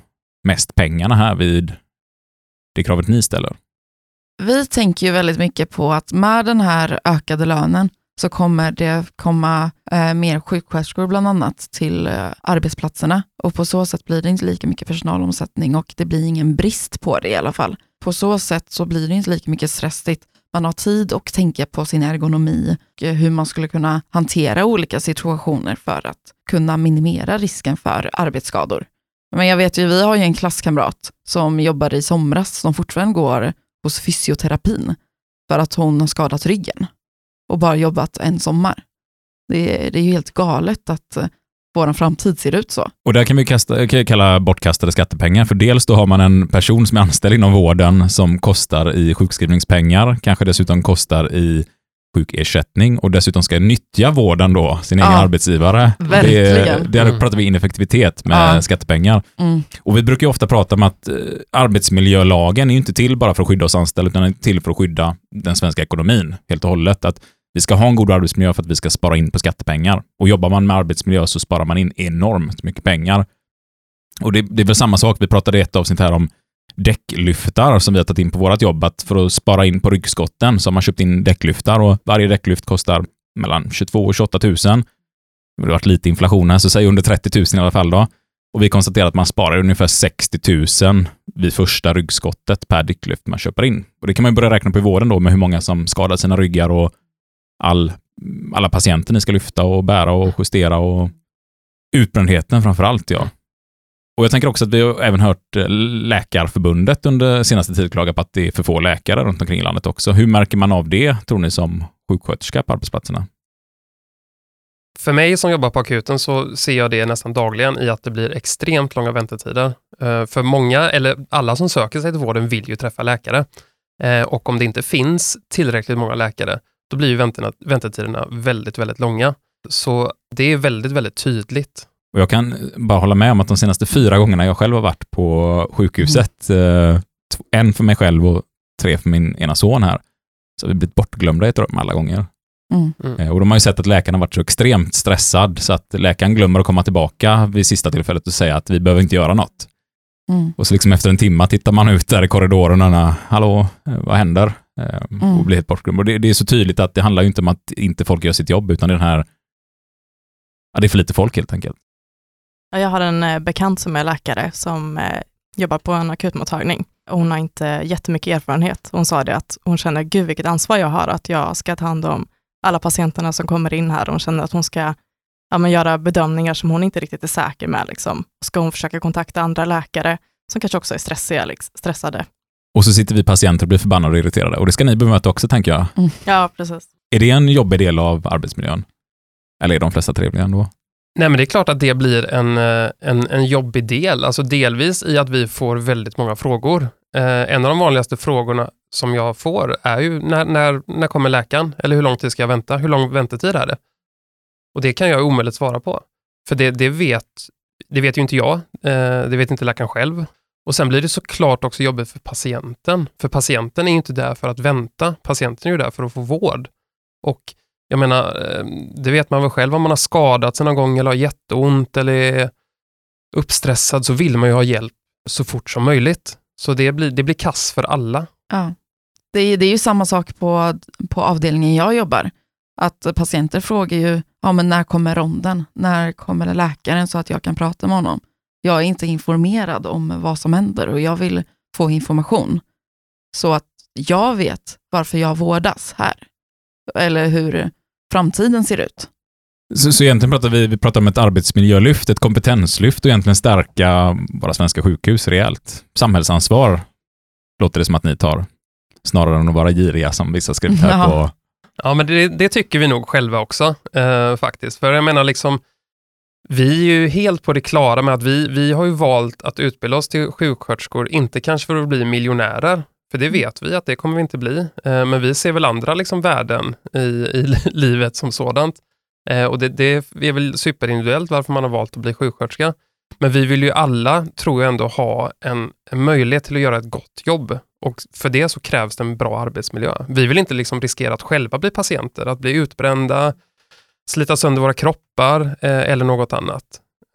mest pengarna här vid det kravet ni ställer? Vi tänker ju väldigt mycket på att med den här ökade lönen så kommer det komma eh, mer sjuksköterskor bland annat till eh, arbetsplatserna och på så sätt blir det inte lika mycket personalomsättning och det blir ingen brist på det i alla fall. På så sätt så blir det inte lika mycket stressigt. Man har tid att tänka på sin ergonomi och eh, hur man skulle kunna hantera olika situationer för att kunna minimera risken för arbetsskador. Men jag vet ju, vi har ju en klasskamrat som jobbade i somras som fortfarande går hos fysioterapin för att hon har skadat ryggen och bara jobbat en sommar. Det är, det är ju helt galet att eh, vår framtid ser ut så. Och där kan vi kasta, kan kalla bortkastade skattepengar, för dels då har man en person som är anställd inom vården som kostar i sjukskrivningspengar, kanske dessutom kostar i sjukersättning och dessutom ska nyttja vården då, sin egen Ja, arbetsgivare. verkligen. Det, där Mm. pratar vi ineffektivitet med Ja. skattepengar. Mm. Och vi brukar ju ofta prata om att eh, arbetsmiljölagen är inte till bara för att skydda oss anställda, utan är till för att skydda den svenska ekonomin helt och hållet. Att vi ska ha en god arbetsmiljö för att vi ska spara in på skattepengar. Och jobbar man med arbetsmiljö så sparar man in enormt mycket pengar. Och det, det är väl samma sak, vi pratade i ett avsnitt här om däcklyftar som vi har tagit in på vårt jobb, att för att spara in på ryggskotten så har man köpt in däcklyftar och varje däcklyft kostar mellan 22 och 28 000. Det har varit lite inflation här, så säg under 30 000 i alla fall då. Och vi konstaterar att man sparar ungefär 60 000 vid första ryggskottet per däcklyft man köper in. Och det kan man ju börja räkna på i vården då med hur många som skadar sina ryggar och all, alla patienter ni ska lyfta och bära och justera och utbrändheten framför allt. Ja. Och jag tänker också att vi har även hört eh, Läkarförbundet under senaste tid klaga på att det är för få läkare runt omkring i landet också. Hur märker man av det, tror ni, som sjuksköterska på arbetsplatserna? För mig som jobbar på akuten så ser jag det nästan dagligen i att det blir extremt långa väntetider. Eh, för många, eller alla som söker sig till vården vill ju träffa läkare. Eh, och om det inte finns tillräckligt många läkare, då blir ju väntetiderna väldigt, väldigt långa. Så det är väldigt, väldigt tydligt. Och jag kan bara hålla med om att de senaste fyra gångerna jag själv har varit på sjukhuset, eh, t- en för mig själv och tre för min ena son här, så har vi blivit bortglömda i ett rum alla gånger. Mm. Eh, Och de har ju sett att läkaren har varit så extremt stressad så att läkaren glömmer att komma tillbaka vid sista tillfället och säga att vi behöver inte göra något. Mm. Och så liksom efter en timme tittar man ut där i korridoren och undrar, hallå, eh, vad händer? Eh, Mm. Och blir helt bortglömd. Och det, det är så tydligt att det handlar ju inte om att inte folk gör sitt jobb, utan det är den här, ja, det är för lite folk helt enkelt. Ja, Jag har en eh, bekant som är läkare som eh, jobbar på en akutmottagning. Hon har inte jättemycket erfarenhet. Hon sa det att hon känner, gud vilket ansvar jag har, att jag ska ta hand om alla patienterna som kommer in här. Hon känner att hon ska ja, men göra bedömningar som hon inte riktigt är säker med. Liksom. Ska hon försöka kontakta andra läkare som kanske också är stressiga, liksom, stressade? Och så sitter vi patienter och blir förbannade och irriterade. Och det ska ni bemöta också, tänker jag. Ja, precis. Är det en jobbig del av arbetsmiljön? Eller är de flesta trevliga ändå? Nej, men det är klart att det blir en, eh, en, en jobbig del. Alltså delvis i att vi får väldigt många frågor. Eh, en av de vanligaste frågorna som jag får är ju när, när, när kommer läkaren? Eller hur lång tid ska jag vänta? Hur lång väntetid är det? Och det kan jag omöjligt svara på. För det, det, vet, det vet ju inte jag. Eh, det vet inte läkaren själv. Och sen blir det såklart också jobbigt för patienten. För patienten är ju inte där för att vänta. Patienten är ju där för att få vård. Och jag menar, eh, det vet man väl själv om man har skadat sig någon gång eller har jätteont eller är uppstressad så vill man ju ha hjälp så fort som möjligt. Så det blir, det blir kass för alla. Ja. Det, är, det är ju samma sak på, på avdelningen jag jobbar. Att patienter frågar ju, ja men när kommer ronden? När kommer läkaren så att jag kan prata med honom? Jag är inte informerad om vad som händer och jag vill få information. Så att jag vet varför jag vårdas här. Eller hur framtiden ser ut. Så, så egentligen pratar vi, vi pratar om ett arbetsmiljölyft, ett kompetenslyft och egentligen stärka våra svenska sjukhus rejält. Samhällsansvar låter det som att ni tar, snarare än att vara giriga som vissa skrivit här på. Ja, men det, det tycker vi nog själva också eh, faktiskt. För jag menar liksom, vi är ju helt på det klara med att vi, vi har ju valt att utbilda oss till sjuksköterskor, inte kanske för att bli miljonärer, för det vet vi att det kommer vi inte bli. Eh, men vi ser väl andra liksom värden i, i livet som sådant. Eh, och det, det är väl superindividuellt varför man har valt att bli sjuksköterska. Men vi vill ju alla, tror jag ändå, ha en, en möjlighet till att göra ett gott jobb. Och för det så krävs det en bra arbetsmiljö. Vi vill inte liksom riskera att själva bli patienter, att bli utbrända, slita sönder våra kroppar eh, eller något annat.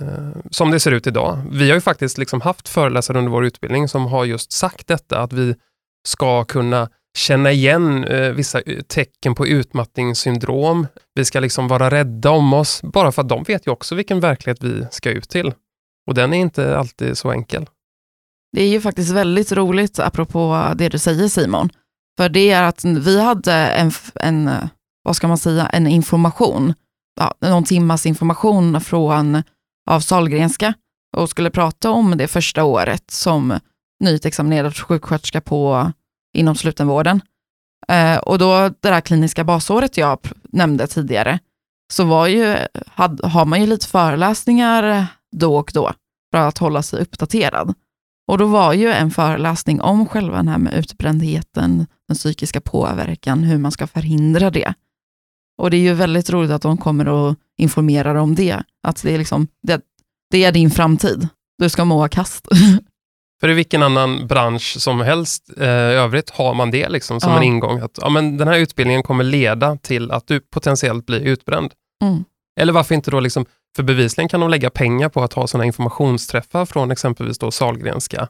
Eh, som det ser ut idag. Vi har ju faktiskt liksom haft föreläsare under vår utbildning som har just sagt detta, att vi ska kunna känna igen eh, vissa eh, tecken på utmattningssyndrom. Vi ska liksom vara rädda om oss, bara för att de vet ju också vilken verklighet vi ska ut till. Och den är inte alltid så enkel. Det är ju faktiskt väldigt roligt, apropå det du säger Simon. För det är att vi hade en, en vad ska man säga, en information, ja, någon timmas information från, av Sahlgrenska och skulle prata om det första året som nyutexaminerad sjuksköterska på, inom slutenvården. Eh, och då det där kliniska basåret jag nämnde tidigare, så var ju, had, har man ju lite föreläsningar då och då för att hålla sig uppdaterad. Och då var ju en föreläsning om själva den här med utbrändheten, den psykiska påverkan, hur man ska förhindra det. Och det är ju väldigt roligt att de kommer och informerar om det. Att det är, liksom, det, det är din framtid. Du ska må kast. För i vilken annan bransch som helst eh, i övrigt har man det liksom som Ja. en ingång. Att ja, men den här utbildningen kommer leda till att du potentiellt blir utbränd. Mm. Eller varför inte då, liksom, för bevisligen kan de lägga pengar på att ha sådana informationsträffar från exempelvis då Sahlgrenska.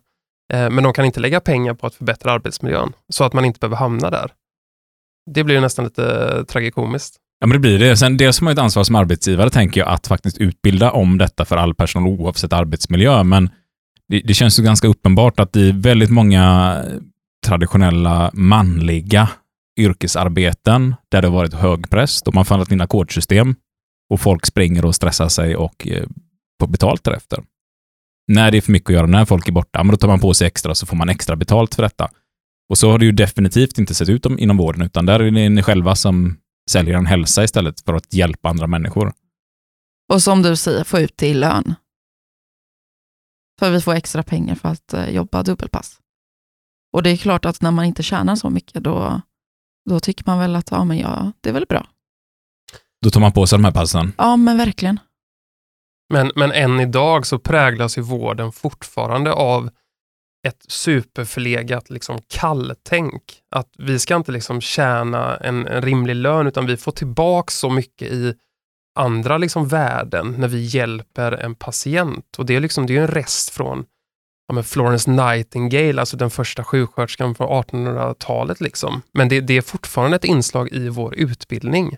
Eh, men de kan inte lägga pengar på att förbättra arbetsmiljön så att man inte behöver hamna där. Det blir ju nästan lite eh, tragikomiskt. Ja, men det blir det. Sen dels har man ju ett ansvar som arbetsgivare, tänker jag, att faktiskt utbilda om detta för all personal oavsett arbetsmiljö. Men det, det känns ju ganska uppenbart att i väldigt många traditionella manliga yrkesarbeten där det har varit hög press, då man fallit in ackordssystem ackordsystem och folk springer och stressar sig och eh, får betalt därefter. När det är för mycket att göra, när folk är borta, men då tar man på sig extra så får man extra betalt för detta. Och så har det ju definitivt inte sett ut inom vården, utan där är det ni själva som säljer en hälsa istället för att hjälpa andra människor. Och som du säger, få ut det i lön. För vi får extra pengar för att eh, jobba dubbelpass. Och det är klart att när man inte tjänar så mycket, då, då tycker man väl att ja, men ja, det är väl bra. Då tar man på sig de här passen. Ja, men verkligen. Men, men än idag så präglas ju vården fortfarande av ett superförlegat liksom kalltänk. Att vi ska inte liksom tjäna en, en rimlig lön utan vi får tillbaka så mycket i andra liksom värden när vi hjälper en patient. Och det är, liksom, det är en rest från ja, men Florence Nightingale, alltså den första sjuksköterskan från 1800-talet. Liksom. Men det, det är fortfarande ett inslag i vår utbildning.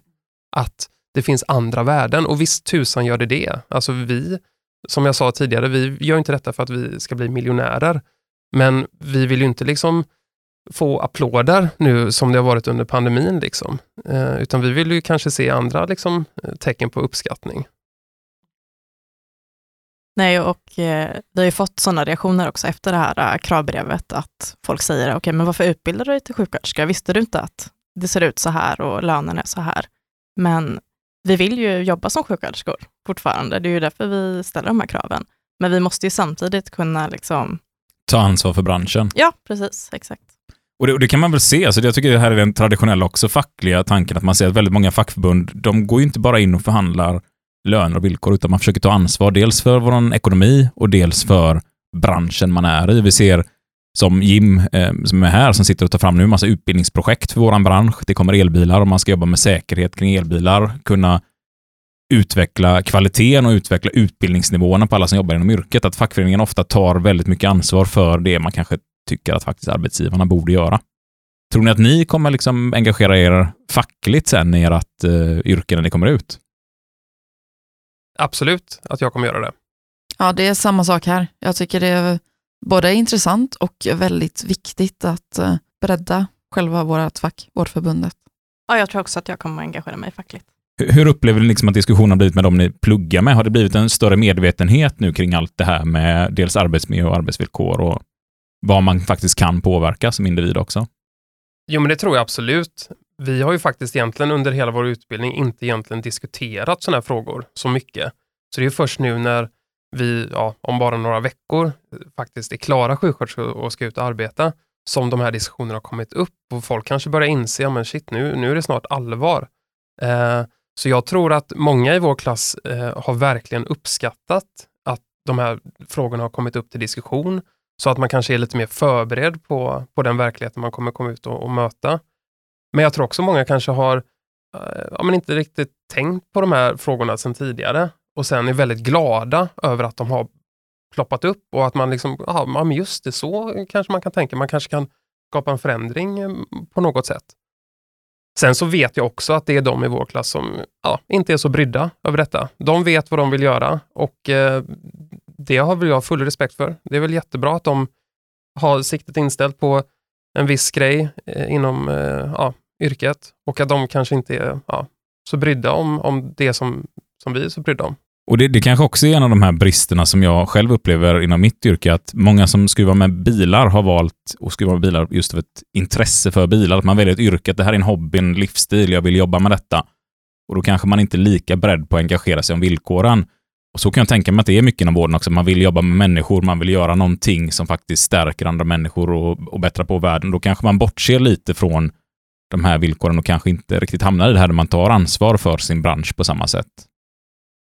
Att det finns andra värden och visst tusan gör det det. Alltså vi, som jag sa tidigare, vi gör inte detta för att vi ska bli miljonärer. Men vi vill ju inte liksom få applåder nu som det har varit under pandemin. Liksom. Eh, utan vi vill ju kanske se andra liksom, eh, tecken på uppskattning. Nej, och eh, vi har ju fått sådana reaktioner också efter det här eh, kravbrevet, att folk säger, okej, men varför utbildar du dig till sjuksköterska? Visste du inte att det ser ut så här och lönen är så här? Men vi vill ju jobba som sjuksköterskor fortfarande, det är ju därför vi ställer de här kraven. Men vi måste ju samtidigt kunna liksom, Ta ansvar för branschen. ja, precis, exakt. Och det, och det kan man väl se, alltså jag tycker det här är den traditionella också fackliga tanken, att man ser att väldigt många fackförbund, de går ju inte bara in och förhandlar löner och villkor, utan man försöker ta ansvar dels för vår ekonomi och dels för branschen man är i. Vi ser som Jim, eh, som är här, som sitter och tar fram nu en massa utbildningsprojekt för vår bransch. Det kommer elbilar och man ska jobba med säkerhet kring elbilar, kunna utveckla kvaliteten och utveckla utbildningsnivåerna på alla som jobbar inom yrket. Att fackföreningen ofta tar väldigt mycket ansvar för det man kanske tycker att faktiskt arbetsgivarna borde göra. Tror ni att ni kommer liksom engagera er fackligt sen i ert uh, yrke när ni kommer ut? Absolut att jag kommer göra det. Ja, det är samma sak här. Jag tycker det är både intressant och väldigt viktigt att eh, bredda själva vårt fack, vårt förbundet. Ja, jag tror också att jag kommer engagera mig fackligt. Hur- Hur upplever ni liksom att diskussionen har blivit med dem ni pluggar med? Har det blivit en större medvetenhet nu kring allt det här med dels arbetsmiljö och arbetsvillkor och vad man faktiskt kan påverka som individ också? Jo, men det tror jag absolut. Vi har ju faktiskt egentligen under hela vår utbildning inte egentligen diskuterat sådana här frågor så mycket. Så det är ju först nu när vi, ja, om bara några veckor, faktiskt är klara sjuksköterskor och ska ut och arbeta, som de här diskussionerna har kommit upp och folk kanske börjar inse, men shit, nu, nu är det snart allvar. Eh, så jag tror att många i vår klass eh, har verkligen uppskattat att de här frågorna har kommit upp till diskussion, så att man kanske är lite mer förberedd på, på den verkligheten man kommer komma ut och, och möta. Men jag tror också många kanske har eh, ja, men inte riktigt tänkt på de här frågorna sedan tidigare och sen är väldigt glada över att de har ploppat upp och att man liksom, ja men just det, så kanske man kan tänka. Man kanske kan skapa en förändring eh, på något sätt. Sen så vet jag också att det är de i vår klass som ja, inte är så brydda över detta. De vet vad de vill göra och eh, det har väl jag full respekt för. Det är väl jättebra att de har siktet inställt på en viss grej eh, inom eh, ja, yrket och att de kanske inte är ja, så brydda om, om det som, som vi är så brydda om. Och det, det kanske också är en av de här bristerna som jag själv upplever inom mitt yrke, att många som skruvar med bilar har valt att skruva med bilar just för ett intresse för bilar. Att man väljer ett yrke, att det här är en hobby, en livsstil, jag vill jobba med detta. Och då kanske man inte är lika beredd på att engagera sig om villkoren. Och så kan jag tänka mig att det är mycket inom vården också. Man vill jobba med människor, man vill göra någonting som faktiskt stärker andra människor och, och bättrar på världen. Då kanske man bortser lite från de här villkoren och kanske inte riktigt hamnar i det här där man tar ansvar för sin bransch på samma sätt.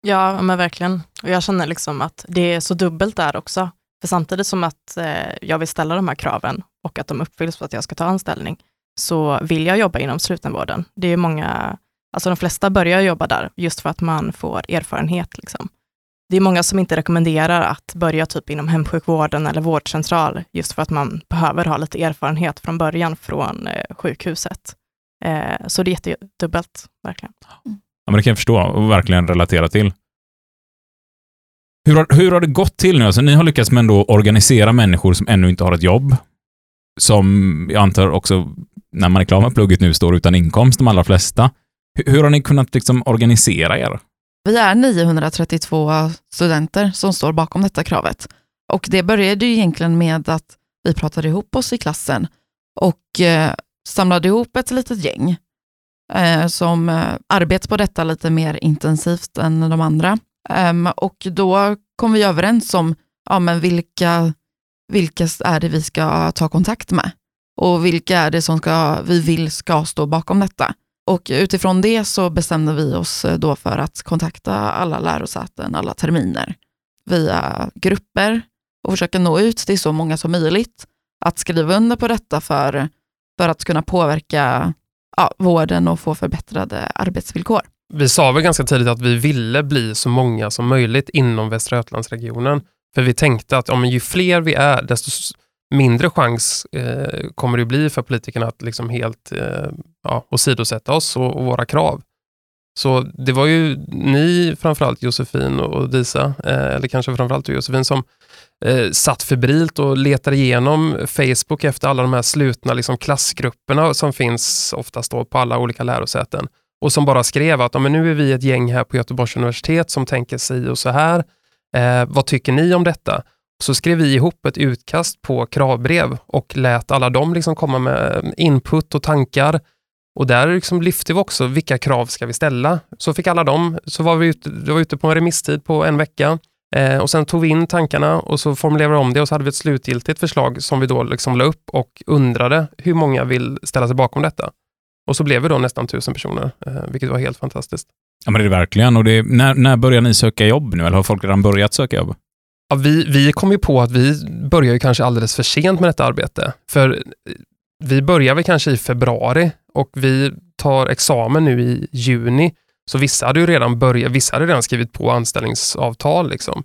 Ja, men verkligen. Och jag känner liksom att det är så dubbelt där också. För samtidigt som att eh, jag vill ställa de här kraven och att de uppfylls för att jag ska ta anställning, så vill jag jobba inom slutenvården. Det är många, alltså de flesta börjar jobba där just för att man får erfarenhet. Liksom. Det är många som inte rekommenderar att börja typ inom hemsjukvården eller vårdcentral, just för att man behöver ha lite erfarenhet från början från eh, sjukhuset. Eh, så det är jättedubbelt, verkligen. Ja, men det kan jag förstå och verkligen relatera till. Hur har, hur har det gått till nu? Alltså, ni har lyckats med ändå organisera människor som ännu inte har ett jobb. Som jag antar också, när man är klar med plugget nu, står utan inkomst, de allra flesta. Hur, hur har ni kunnat liksom organisera er? Vi är 932 studenter som står bakom detta kravet. Och det började ju egentligen med att vi pratade ihop oss i klassen och eh, samlade ihop ett litet gäng eh, som eh, arbetar på detta lite mer intensivt än de andra. Um, och då kom vi överens om ja, men vilka, vilka är det vi ska ta kontakt med och vilka är det som ska, vi vill ska stå bakom detta. Och utifrån det så bestämde vi oss eh, då för att kontakta alla lärosäten, alla terminer via grupper och försöka nå ut till så många som möjligt. Att skriva under på detta för, för att kunna påverka ja, vården och få förbättrade arbetsvillkor. Vi sa väl ganska tidigt att vi ville bli så många som möjligt inom Västra Götalandsregionen. För vi tänkte att ja, men ju fler vi är, desto mindre chans eh, kommer det bli för politikerna att liksom helt eh, ja, åsidosätta oss och, och våra krav. Så det var ju ni, framförallt Josefin och Disa, eh, eller kanske framförallt du Josefin, som eh, satt febrilt och letade igenom Facebook efter alla de här slutna liksom, klassgrupperna som finns oftast då på alla olika lärosäten och som bara skrev att men nu är vi ett gäng här på Göteborgs universitet som tänker sig och så här. Eh, vad tycker ni om detta? Så skrev vi ihop ett utkast på kravbrev och lät alla dem liksom komma med input och tankar. Och där liksom lyfte vi också vilka krav ska vi ställa. Så fick alla dem, så var vi ute, vi var ute på en remisstid på en vecka. Eh, och sen tog vi in tankarna och så formulerade vi om det och så hade vi ett slutgiltigt förslag som vi då liksom la upp och undrade hur många vill ställa sig bakom detta. Och så blev vi då nästan tusen personer, eh, vilket var helt fantastiskt. Ja, men det är det verkligen. Och det, när, när börjar ni söka jobb nu? Eller har folk redan börjat söka jobb? Ja, vi, vi kom ju på att vi börjar ju kanske alldeles för sent med detta arbete. För eh, vi börjar väl kanske i februari och vi tar examen nu i juni. Så vissa hade ju redan börjat, vissa hade redan skrivit på anställningsavtal. Liksom.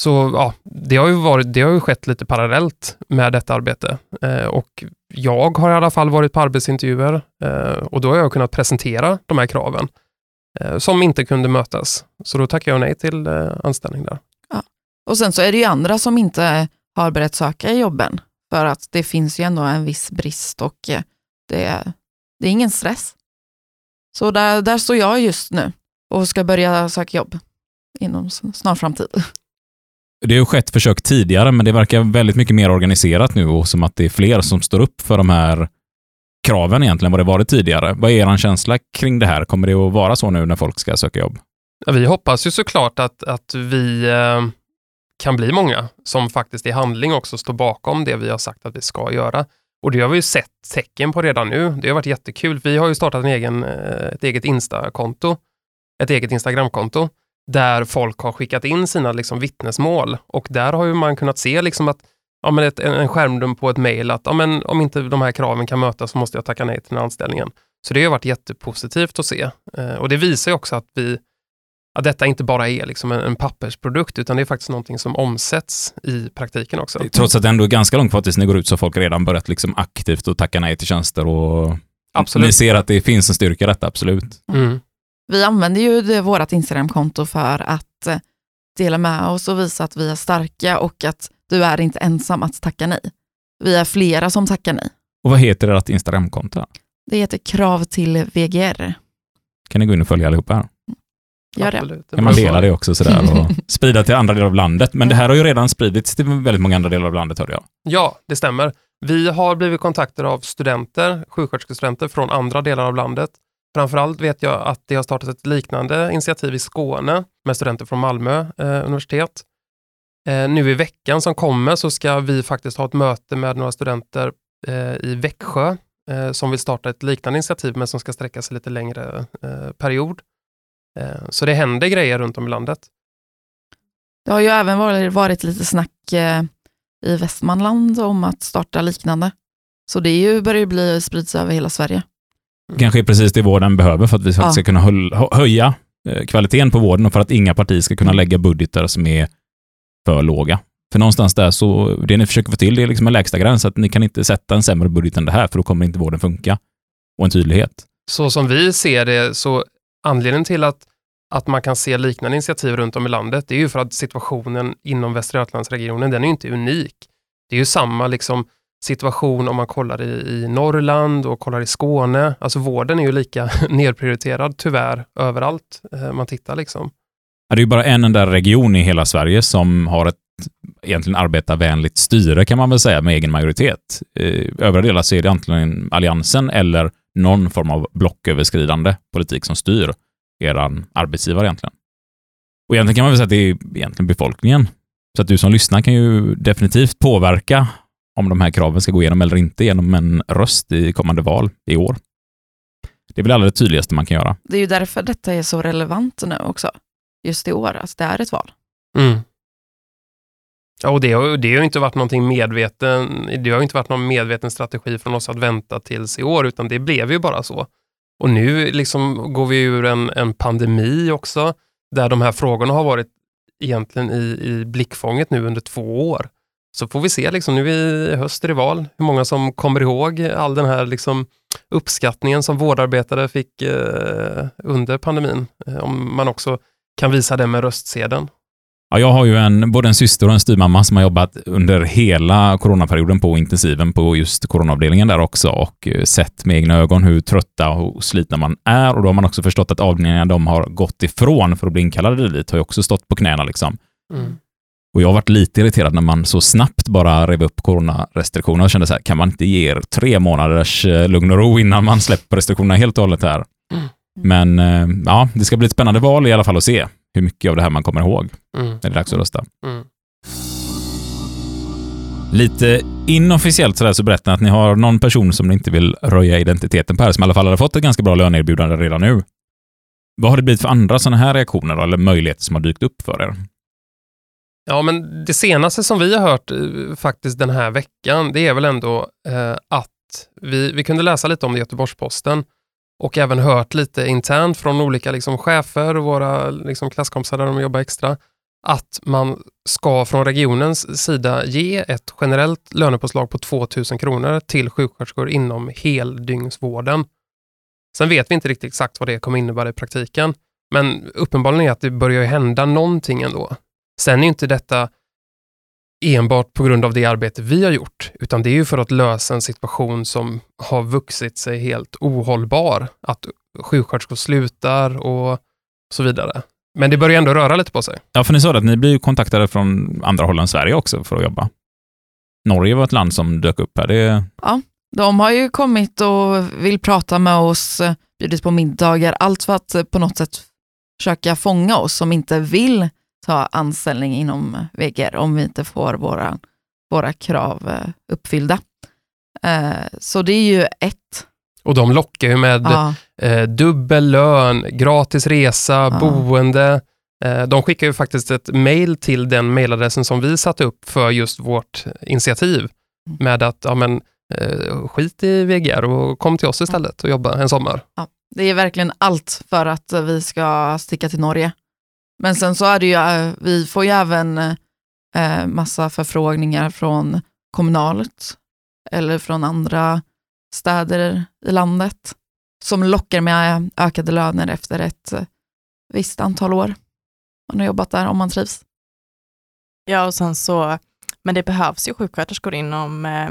Så ja, det har, ju varit, det har ju skett lite parallellt med detta arbete. Eh, och jag har i alla fall varit på arbetsintervjuer eh, och då har jag kunnat presentera de här kraven eh, som inte kunde mötas. Så då tackar jag nej till eh, anställning där. Och sen så är det ju andra som inte har börjat söka i jobben för att det finns ju ändå en viss brist och eh, det, det är ingen stress. Så där, där står jag just nu och ska börja söka jobb inom snar framtid. Det har ju skett försök tidigare, men det verkar väldigt mycket mer organiserat nu och som att det är fler som står upp för de här kraven egentligen vad det varit tidigare. Vad är er känsla kring det här? Kommer det att vara så nu när folk ska söka jobb? Ja, vi hoppas ju såklart att, att vi eh, kan bli många som faktiskt i handling också står bakom det vi har sagt att vi ska göra. Och det har vi ju sett tecken på redan nu. Det har varit jättekul. Vi har ju startat en egen, eh, ett eget Insta-konto, ett eget Instagram-konto, där folk har skickat in sina liksom, vittnesmål. Och där har ju man kunnat se liksom att ja, men ett, en skärmdump på ett mejl att ja, men om inte de här kraven kan mötas så måste jag tacka nej till den här anställningen. Så det har varit jättepositivt att se. Eh, och det visar ju också att vi att detta inte bara är liksom en, en pappersprodukt, utan det är faktiskt någonting som omsätts i praktiken också. Trots att det ändå är ganska långt kvar tills ni går ut så har folk redan börjat liksom aktivt att tacka nej till tjänster och Absolut. ni ser att det finns en styrka i detta, absolut. Mm. Vi använder ju vårt Instagramkonto för att eh, dela med oss och visa att vi är starka och att du är inte ensam att tacka nej. Vi är flera som tackar nej. Och vad heter ert Instagramkonto? Det heter krav till VGR. Kan ni gå in och följa allihopa Gör det. Kan man dela det också sådär och sprida till andra delar av landet? Men det här har ju redan spridits till väldigt många andra delar av landet hörde jag. Ja, det stämmer. Vi har blivit kontaktade av studenter, sjuksköterskestudenter från andra delar av landet. Framförallt vet jag att det har startat ett liknande initiativ i Skåne med studenter från Malmö eh, universitet. Eh, nu i veckan som kommer så ska vi faktiskt ha ett möte med några studenter eh, i Växjö eh, som vill starta ett liknande initiativ men som ska sträcka sig lite längre eh, period. Eh, så det händer grejer runt om i landet. Det har ju även varit, varit lite snack eh, i Västmanland om att starta liknande. Så det är ju, börjar ju bli sprids över hela Sverige. Det kanske är precis det vården behöver för att vi faktiskt Ja. ska kunna höja eh, kvaliteten på vården och för att inga partier ska kunna lägga budgetar som är för låga. För någonstans där så, det ni försöker få till det är liksom en lägsta gräns, att ni kan inte sätta en sämre budget än det här, för då kommer inte vården funka. Och en tydlighet. Så som vi ser det, så anledningen till att, att man kan se liknande initiativ runt om i landet, det är ju för att situationen inom Västra Götalandsregionen, den är ju inte unik. Det är ju samma liksom, situation om man kollar i, i Norrland och kollar i Skåne. Alltså vården är ju lika nedprioriterad tyvärr överallt eh, man tittar. Liksom. Ja, Det är ju bara en enda region i hela Sverige som har ett egentligen arbetarvänligt styre kan man väl säga med egen majoritet. I övriga delar så är det antingen alliansen eller någon form av blocköverskridande politik som styr eran arbetsgivare egentligen. Och egentligen kan man väl säga att det är egentligen befolkningen. Så att du som lyssnar kan ju definitivt påverka om de här kraven ska gå igenom eller inte genom en röst i kommande val i år. Det är väl allra det tydligaste man kan göra. Det är ju därför detta är så relevant nu också. Just i år, alltså det är ett val. Mm. Ja, och det har, det har inte varit någonting medveten, det har inte varit någon medveten strategi från oss att vänta tills i år, utan det blev ju bara så. Och nu liksom går vi ur en, en pandemi också, där de här frågorna har varit egentligen i, i blickfånget nu under två år. Så får vi se, liksom, nu i höst är det val, hur många som kommer ihåg all den här liksom, uppskattningen som vårdarbetare fick eh, under pandemin. Eh, om man också kan visa det med röstsedeln. Ja, jag har ju en, både en syster och en styvmamma som har jobbat under hela coronaperioden på intensiven på just coronaavdelningen där också och eh, sett med egna ögon hur trötta och slitna man är och då har man också förstått att avdelningarna de har gått ifrån för att bli inkallade dit har ju också stått på knäna liksom. Mm. Och jag har varit lite irriterad när man så snabbt bara rev upp coronarestriktionerna och kände så här, kan man inte ge er tre månaders eh, lugn och ro innan man släpper restriktionerna helt och hållet här? Mm. Men eh, ja, det ska bli ett spännande val i alla fall att se hur mycket av det här man kommer ihåg Mm. när det är dags att rösta. Mm. Lite inofficiellt sådär så berättar ni att ni har någon person som ni inte vill röja identiteten på här, som i alla fall har fått ett ganska bra löneerbjudande redan nu. Vad har det blivit för andra sådana här reaktioner eller möjligheter som har dykt upp för er? Ja, men det senaste som vi har hört eh, faktiskt den här veckan, det är väl ändå eh, att vi, vi kunde läsa lite om det i Göteborgs-Posten och även hört lite internt från olika liksom, chefer och våra liksom, klasskompisar där de jobbar extra, att man ska från regionens sida ge ett generellt lönepåslag på 2000 kronor till sjuksköterskor inom heldygnsvården. Sen vet vi inte riktigt exakt vad det kommer innebära i praktiken, men uppenbarligen är att det börjar hända någonting ändå. Sen är inte detta enbart på grund av det arbete vi har gjort, utan det är ju för att lösa en situation som har vuxit sig helt ohållbar. Att sjuksköterskor slutar och så vidare. Men det börjar ändå röra lite på sig. Ja, för ni sa att ni blir ju kontaktade från andra håll än Sverige också för att jobba. Norge var ett land som dök upp här. Det, De har ju kommit och vill prata med oss, eh, bjudit på middagar, allt för att eh, på något sätt försöka fånga oss som inte vill ta anställning inom VGR om vi inte får våra, våra krav eh, uppfyllda. Eh, Så det är ju ett. Och de lockar ju med Ja, eh, dubbel lön, gratis resa, Ja. boende. De skickar ju faktiskt ett mail till den mailadressen som vi satte upp för just vårt initiativ Mm. med att ja, men, skit i VGR och kom till oss istället och jobba en sommar. ja. Det är verkligen allt för att vi ska sticka till Norge. Men sen så är det ju, eh, vi får ju även eh, eh, massa förfrågningar från kommunalt eller från andra städer i landet som lockar med eh, ökade löner efter ett visst antal år. Man har jobbat där om man trivs. Ja, och sen så, men det behövs ju sjuksköterskor inom eh,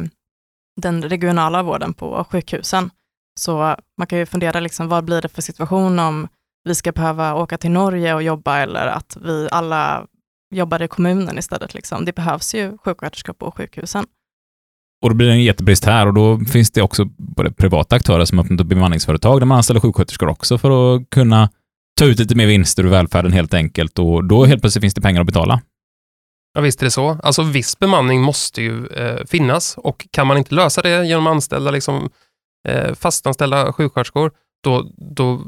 den regionala vården på sjukhusen. Så man kan ju fundera, liksom, vad blir det för situation om vi ska behöva åka till Norge och jobba eller att vi alla jobbar i kommunen istället. Liksom. Det behövs ju sjuksköterskor på sjukhusen. och då blir det en jättebrist här och då finns det också både privata aktörer som öppnat upp bemanningsföretag där man anställer sjuksköterskor också för att kunna ta ut lite mer vinster ur välfärden helt enkelt och då helt plötsligt finns det pengar att betala. Ja, visst är det så. Alltså viss bemanning måste ju eh, finnas och kan man inte lösa det genom att anställa liksom, eh, fastanställda sjuksköterskor, då, då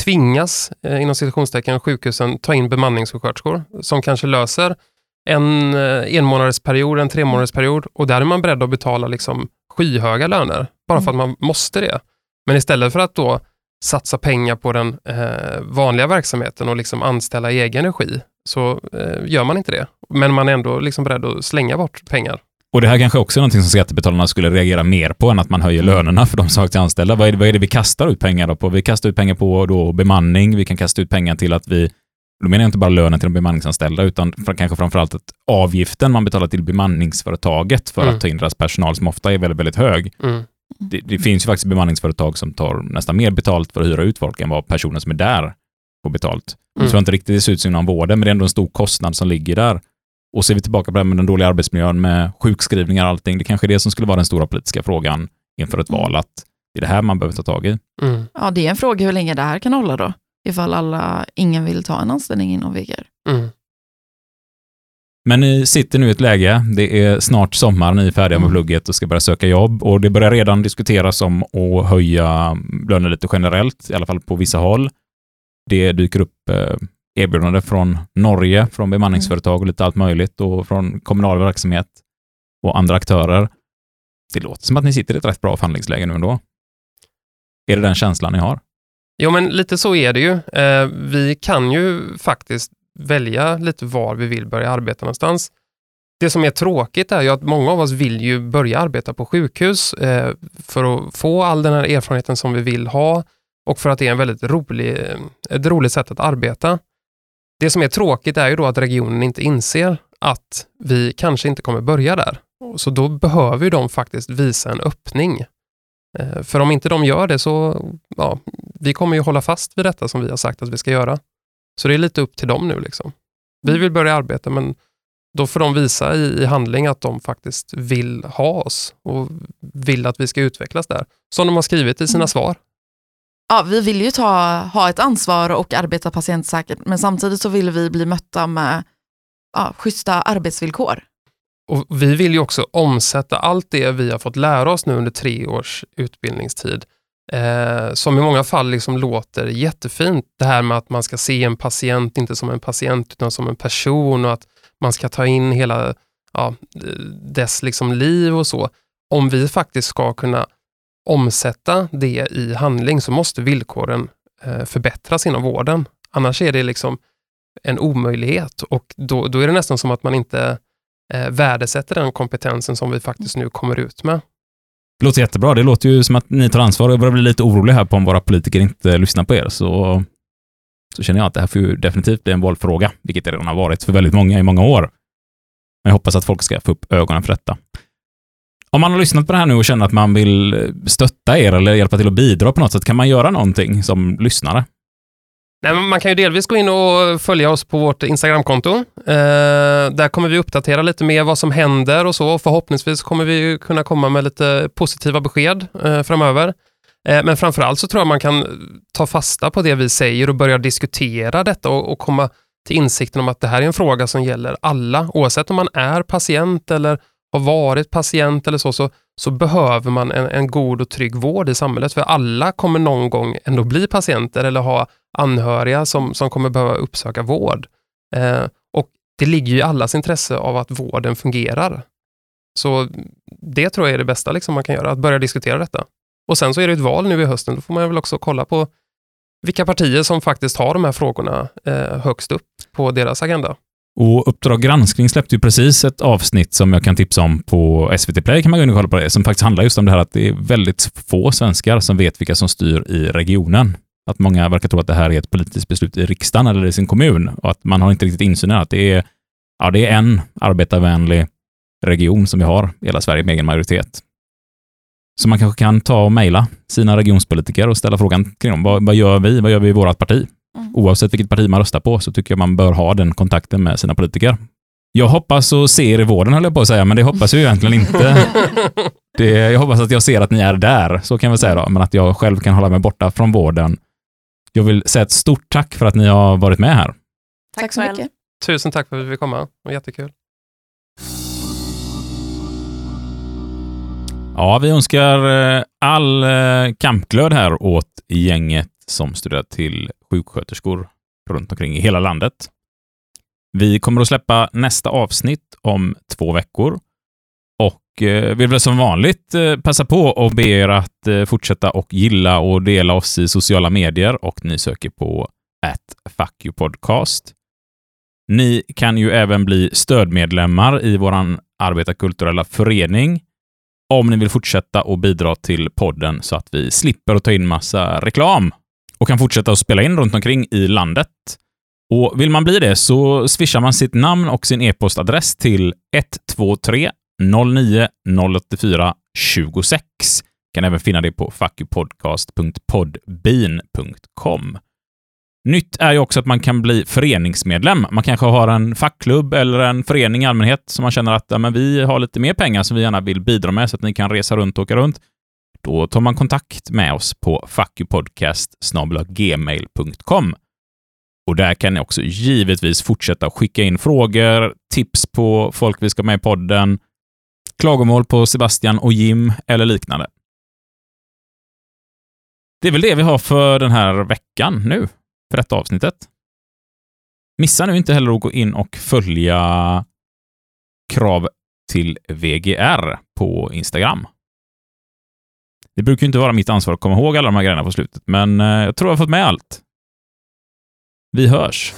tvingas eh, inom citationstecken sjukhusen ta in bemanningssjuksköterskor som kanske löser en eh, enmånadersperiod, en tremånadersperiod och där är man beredd att betala liksom, skyhöga löner bara för att man måste det. Men istället för att då satsa pengar på den eh, vanliga verksamheten och liksom anställa i egen regi så eh, gör man inte det. Men man är ändå liksom beredd att slänga bort pengar. Och det här kanske också är någonting som skattebetalarna skulle reagera mer på än att man höjer lönerna för de som har anställda. Vad är, det, vad är det vi kastar ut pengar då på? Vi kastar ut pengar på då bemanning, vi kan kasta ut pengar till att vi, då menar jag inte bara lönen till de bemanningsanställda, utan för, kanske framförallt att avgiften man betalar till bemanningsföretaget för Mm. att ta in deras personal som ofta är väldigt, väldigt hög. Mm. Det, det finns ju faktiskt bemanningsföretag som tar nästan mer betalt för att hyra ut folk än vad personer som är där får betalt. Jag Mm. tror inte riktigt det ser ut som inom vården, men det är ändå en stor kostnad som ligger där. Och ser vi tillbaka på det här med den dåliga arbetsmiljön med sjukskrivningar och allting, det kanske är det som skulle vara den stora politiska frågan inför ett val, att det är det här man behöver ta tag i. Mm. Ja, det är en fråga hur länge det här kan hålla då, ifall alla, ingen vill ta en anställning inom VGR. Mm. Men ni sitter nu i ett läge, det är snart sommar, ni är färdiga med Mm. plugget och ska börja söka jobb och det börjar redan diskuteras om att höja löner lite generellt, i alla fall på vissa håll. Det dyker upp erbjudande från Norge, från bemanningsföretag och lite allt möjligt och från kommunal verksamhet och andra aktörer. Det låter som att ni sitter i ett rätt bra förhandlingsläge nu ändå. Är det den känslan ni har? Jo, men lite så är det ju. Eh, vi kan ju faktiskt välja lite var vi vill börja arbeta någonstans. Det som är tråkigt är ju att många av oss vill ju börja arbeta på sjukhus eh, för att få all den här erfarenheten som vi vill ha och för att det är en väldigt rolig, eh, ett roligt sätt att arbeta. Det som är tråkigt är ju då att regionen inte inser att vi kanske inte kommer börja där. Så då behöver de faktiskt visa en öppning. Eh, För om inte de gör det så, ja, vi kommer ju hålla fast vid detta som vi har sagt att vi ska göra. Så det är lite upp till dem nu. Liksom. Vi vill börja arbeta, men då får de visa i, i handling att de faktiskt vill ha oss och vill att vi ska utvecklas där. Som de har skrivit i sina Mm. svar. Ja, vi vill ju ta, ha ett ansvar och arbeta patientsäkert, men samtidigt så vill vi bli mötta med ja, schyssta arbetsvillkor. Och vi vill ju också omsätta allt det vi har fått lära oss nu under tre års utbildningstid, eh, som i många fall liksom låter jättefint. Det här med att man ska se en patient inte som en patient utan som en person och att man ska ta in hela ja, dess liksom liv och så. Om vi faktiskt ska kunna omsätta det i handling så måste villkoren eh, förbättras inom vården. Annars är det liksom en omöjlighet och då, då är det nästan som att man inte eh, värdesätter den kompetensen som vi faktiskt nu kommer ut med. Det låter jättebra. Det låter ju som att ni tar ansvar. Jag börjar bli lite orolig här på om våra politiker inte lyssnar på er. Så, så känner jag att det här får ju definitivt bli en valfråga, vilket det redan har varit för väldigt många i många år. Men jag hoppas att folk ska få upp ögonen för detta. Om man har lyssnat på det här nu och känner att man vill stötta er eller hjälpa till att bidra på något sätt, kan man göra någonting som lyssnare? Nej, men man kan ju delvis gå in och följa oss på vårt Instagramkonto. Eh, där kommer vi uppdatera lite mer vad som händer och så. Förhoppningsvis kommer vi kunna komma med lite positiva besked eh, framöver. Eh, men framförallt så tror jag man kan ta fasta på det vi säger och börja diskutera detta och, och komma till insikten om att det här är en fråga som gäller alla. Oavsett om man är patient eller har varit patient eller så, så, så behöver man en, en god och trygg vård i samhället. För alla kommer någon gång ändå bli patienter eller ha anhöriga som, som kommer behöva uppsöka vård. Eh, och det ligger ju i allas intresse av att vården fungerar. Så det tror jag är det bästa liksom man kan göra, att börja diskutera detta. Och sen så är det ett val nu i hösten, då får man väl också kolla på vilka partier som faktiskt har de här frågorna eh, högst upp på deras agenda. Och Uppdrag granskning släppte ju precis ett avsnitt som jag kan tipsa om på SVT Play, kan man gå in och kolla på det, som faktiskt handlar just om det här att det är väldigt få svenskar som vet vilka som styr i regionen. Att många verkar tro att det här är ett politiskt beslut i riksdagen eller i sin kommun och att man har inte riktigt insyn i att det är, ja, det är en arbetarvänlig region som vi har i hela Sverige med egen majoritet. Så man kanske kan ta och mejla sina regionspolitiker och ställa frågan kring dem. Vad, vad gör vi? Vad gör vi i vårt parti? Mm. Oavsett vilket parti man röstar på så tycker jag man bör ha den kontakten med sina politiker. Jag hoppas och ser i vården, höll jag på att säga, men det hoppas jag ju egentligen inte. Det, jag hoppas att jag ser att ni är där, så kan vi säga då, men att jag själv kan hålla mig borta från vården. Jag vill säga ett stort tack för att ni har varit med här. Tack så själv. mycket. Tusen tack för att vi fick komma, det var jättekul. Ja, vi önskar eh, all eh, kampglöd här åt gänget som studerar till sjuksköterskor runt omkring i hela landet. Vi kommer att släppa nästa avsnitt om två veckor och eh, vill väl som vanligt eh, passa på och be er att eh, fortsätta och gilla och dela oss i sociala medier och ni söker på at fuck you podcast. Ni kan ju även bli stödmedlemmar i våran arbetarkulturella förening om ni vill fortsätta och bidra till podden så att vi slipper att ta in massa reklam och kan fortsätta att spela in runt omkring i landet. Och vill man bli det så swishar man sitt namn och sin e-postadress till 123 09 084 26. Kan även finna det på fuckypodcast.podbean.com. Nytt är ju också att man kan bli föreningsmedlem. Man kanske har en fackklubb eller en förening i allmänhet som man känner att ja, men vi har lite mer pengar som vi gärna vill bidra med så att ni kan resa runt och åka runt. Då tar man kontakt med oss på fuckyoupodcast.gmail.com. Och där kan ni också givetvis fortsätta skicka in frågor, tips på folk vi ska med i podden, klagomål på Sebastian och Jim eller liknande. Det är väl det vi har för den här veckan nu, för detta avsnittet. Missa nu inte heller att gå in och följa krav till VGR på Instagram. Det brukar ju inte vara mitt ansvar att komma ihåg alla de här grejerna på slutet, men eh, jag tror jag har fått med allt. Vi hörs!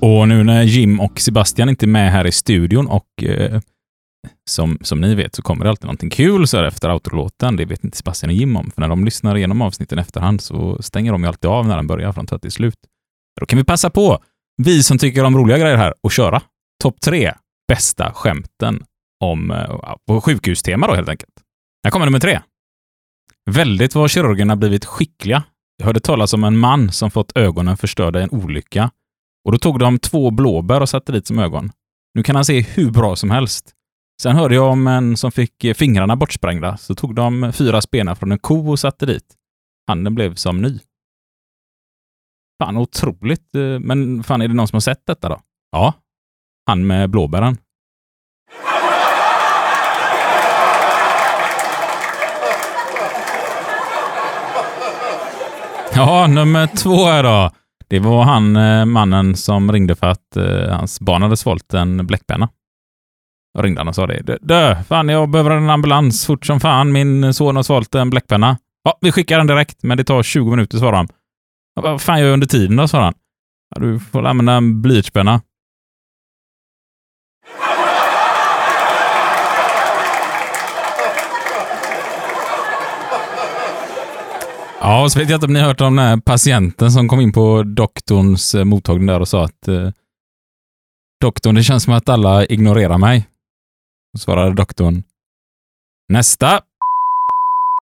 Och nu när Jim och Sebastian inte är med här i studion och eh, som, som ni vet så kommer det alltid någonting kul så här efter autolåten. Det vet inte Sebastian och Jim om, för när de lyssnar igenom avsnitten efterhand så stänger de ju alltid av när den börjar från att till slut. Då kan vi passa på, vi som tycker om roliga grejer här, och köra topp tre bästa skämten om, eh, på sjukhustema då helt enkelt. Här kommer nummer tre. Väldigt vad kirurgerna blivit skickliga. Jag hörde talas om en man som fått ögonen förstörda i en olycka och då tog de två blåbär och satte dit som ögon. Nu kan han se hur bra som helst. Sen hörde jag om en som fick eh, fingrarna bortsprängda, så tog de fyra spenar från en ko och satte dit. Handen blev som ny. Fan, otroligt. Eh, men fan, är det någon som har sett detta då? Ja. Han med blåbären. Ja, nummer två här då. Det var han, eh, mannen som ringde för att eh, hans barn hade svalt en bläckpenna. Jag ringde han och sa det. Dö, fan jag behöver en ambulans fort som fan. Min son har svalt en bläckpenna. Ja, vi skickar den direkt, men det tar 20 minuter, svarade han. Jag vad fan gör jag under tiden då, svarade han. Ja, du får använda en blyertspenna. Ja, så vet jag inte om ni har hört om den här patienten som kom in på doktorns eh, mottagning där och sa att eh, doktorn, det känns som att alla ignorerar mig. Svarade doktorn. Nästa!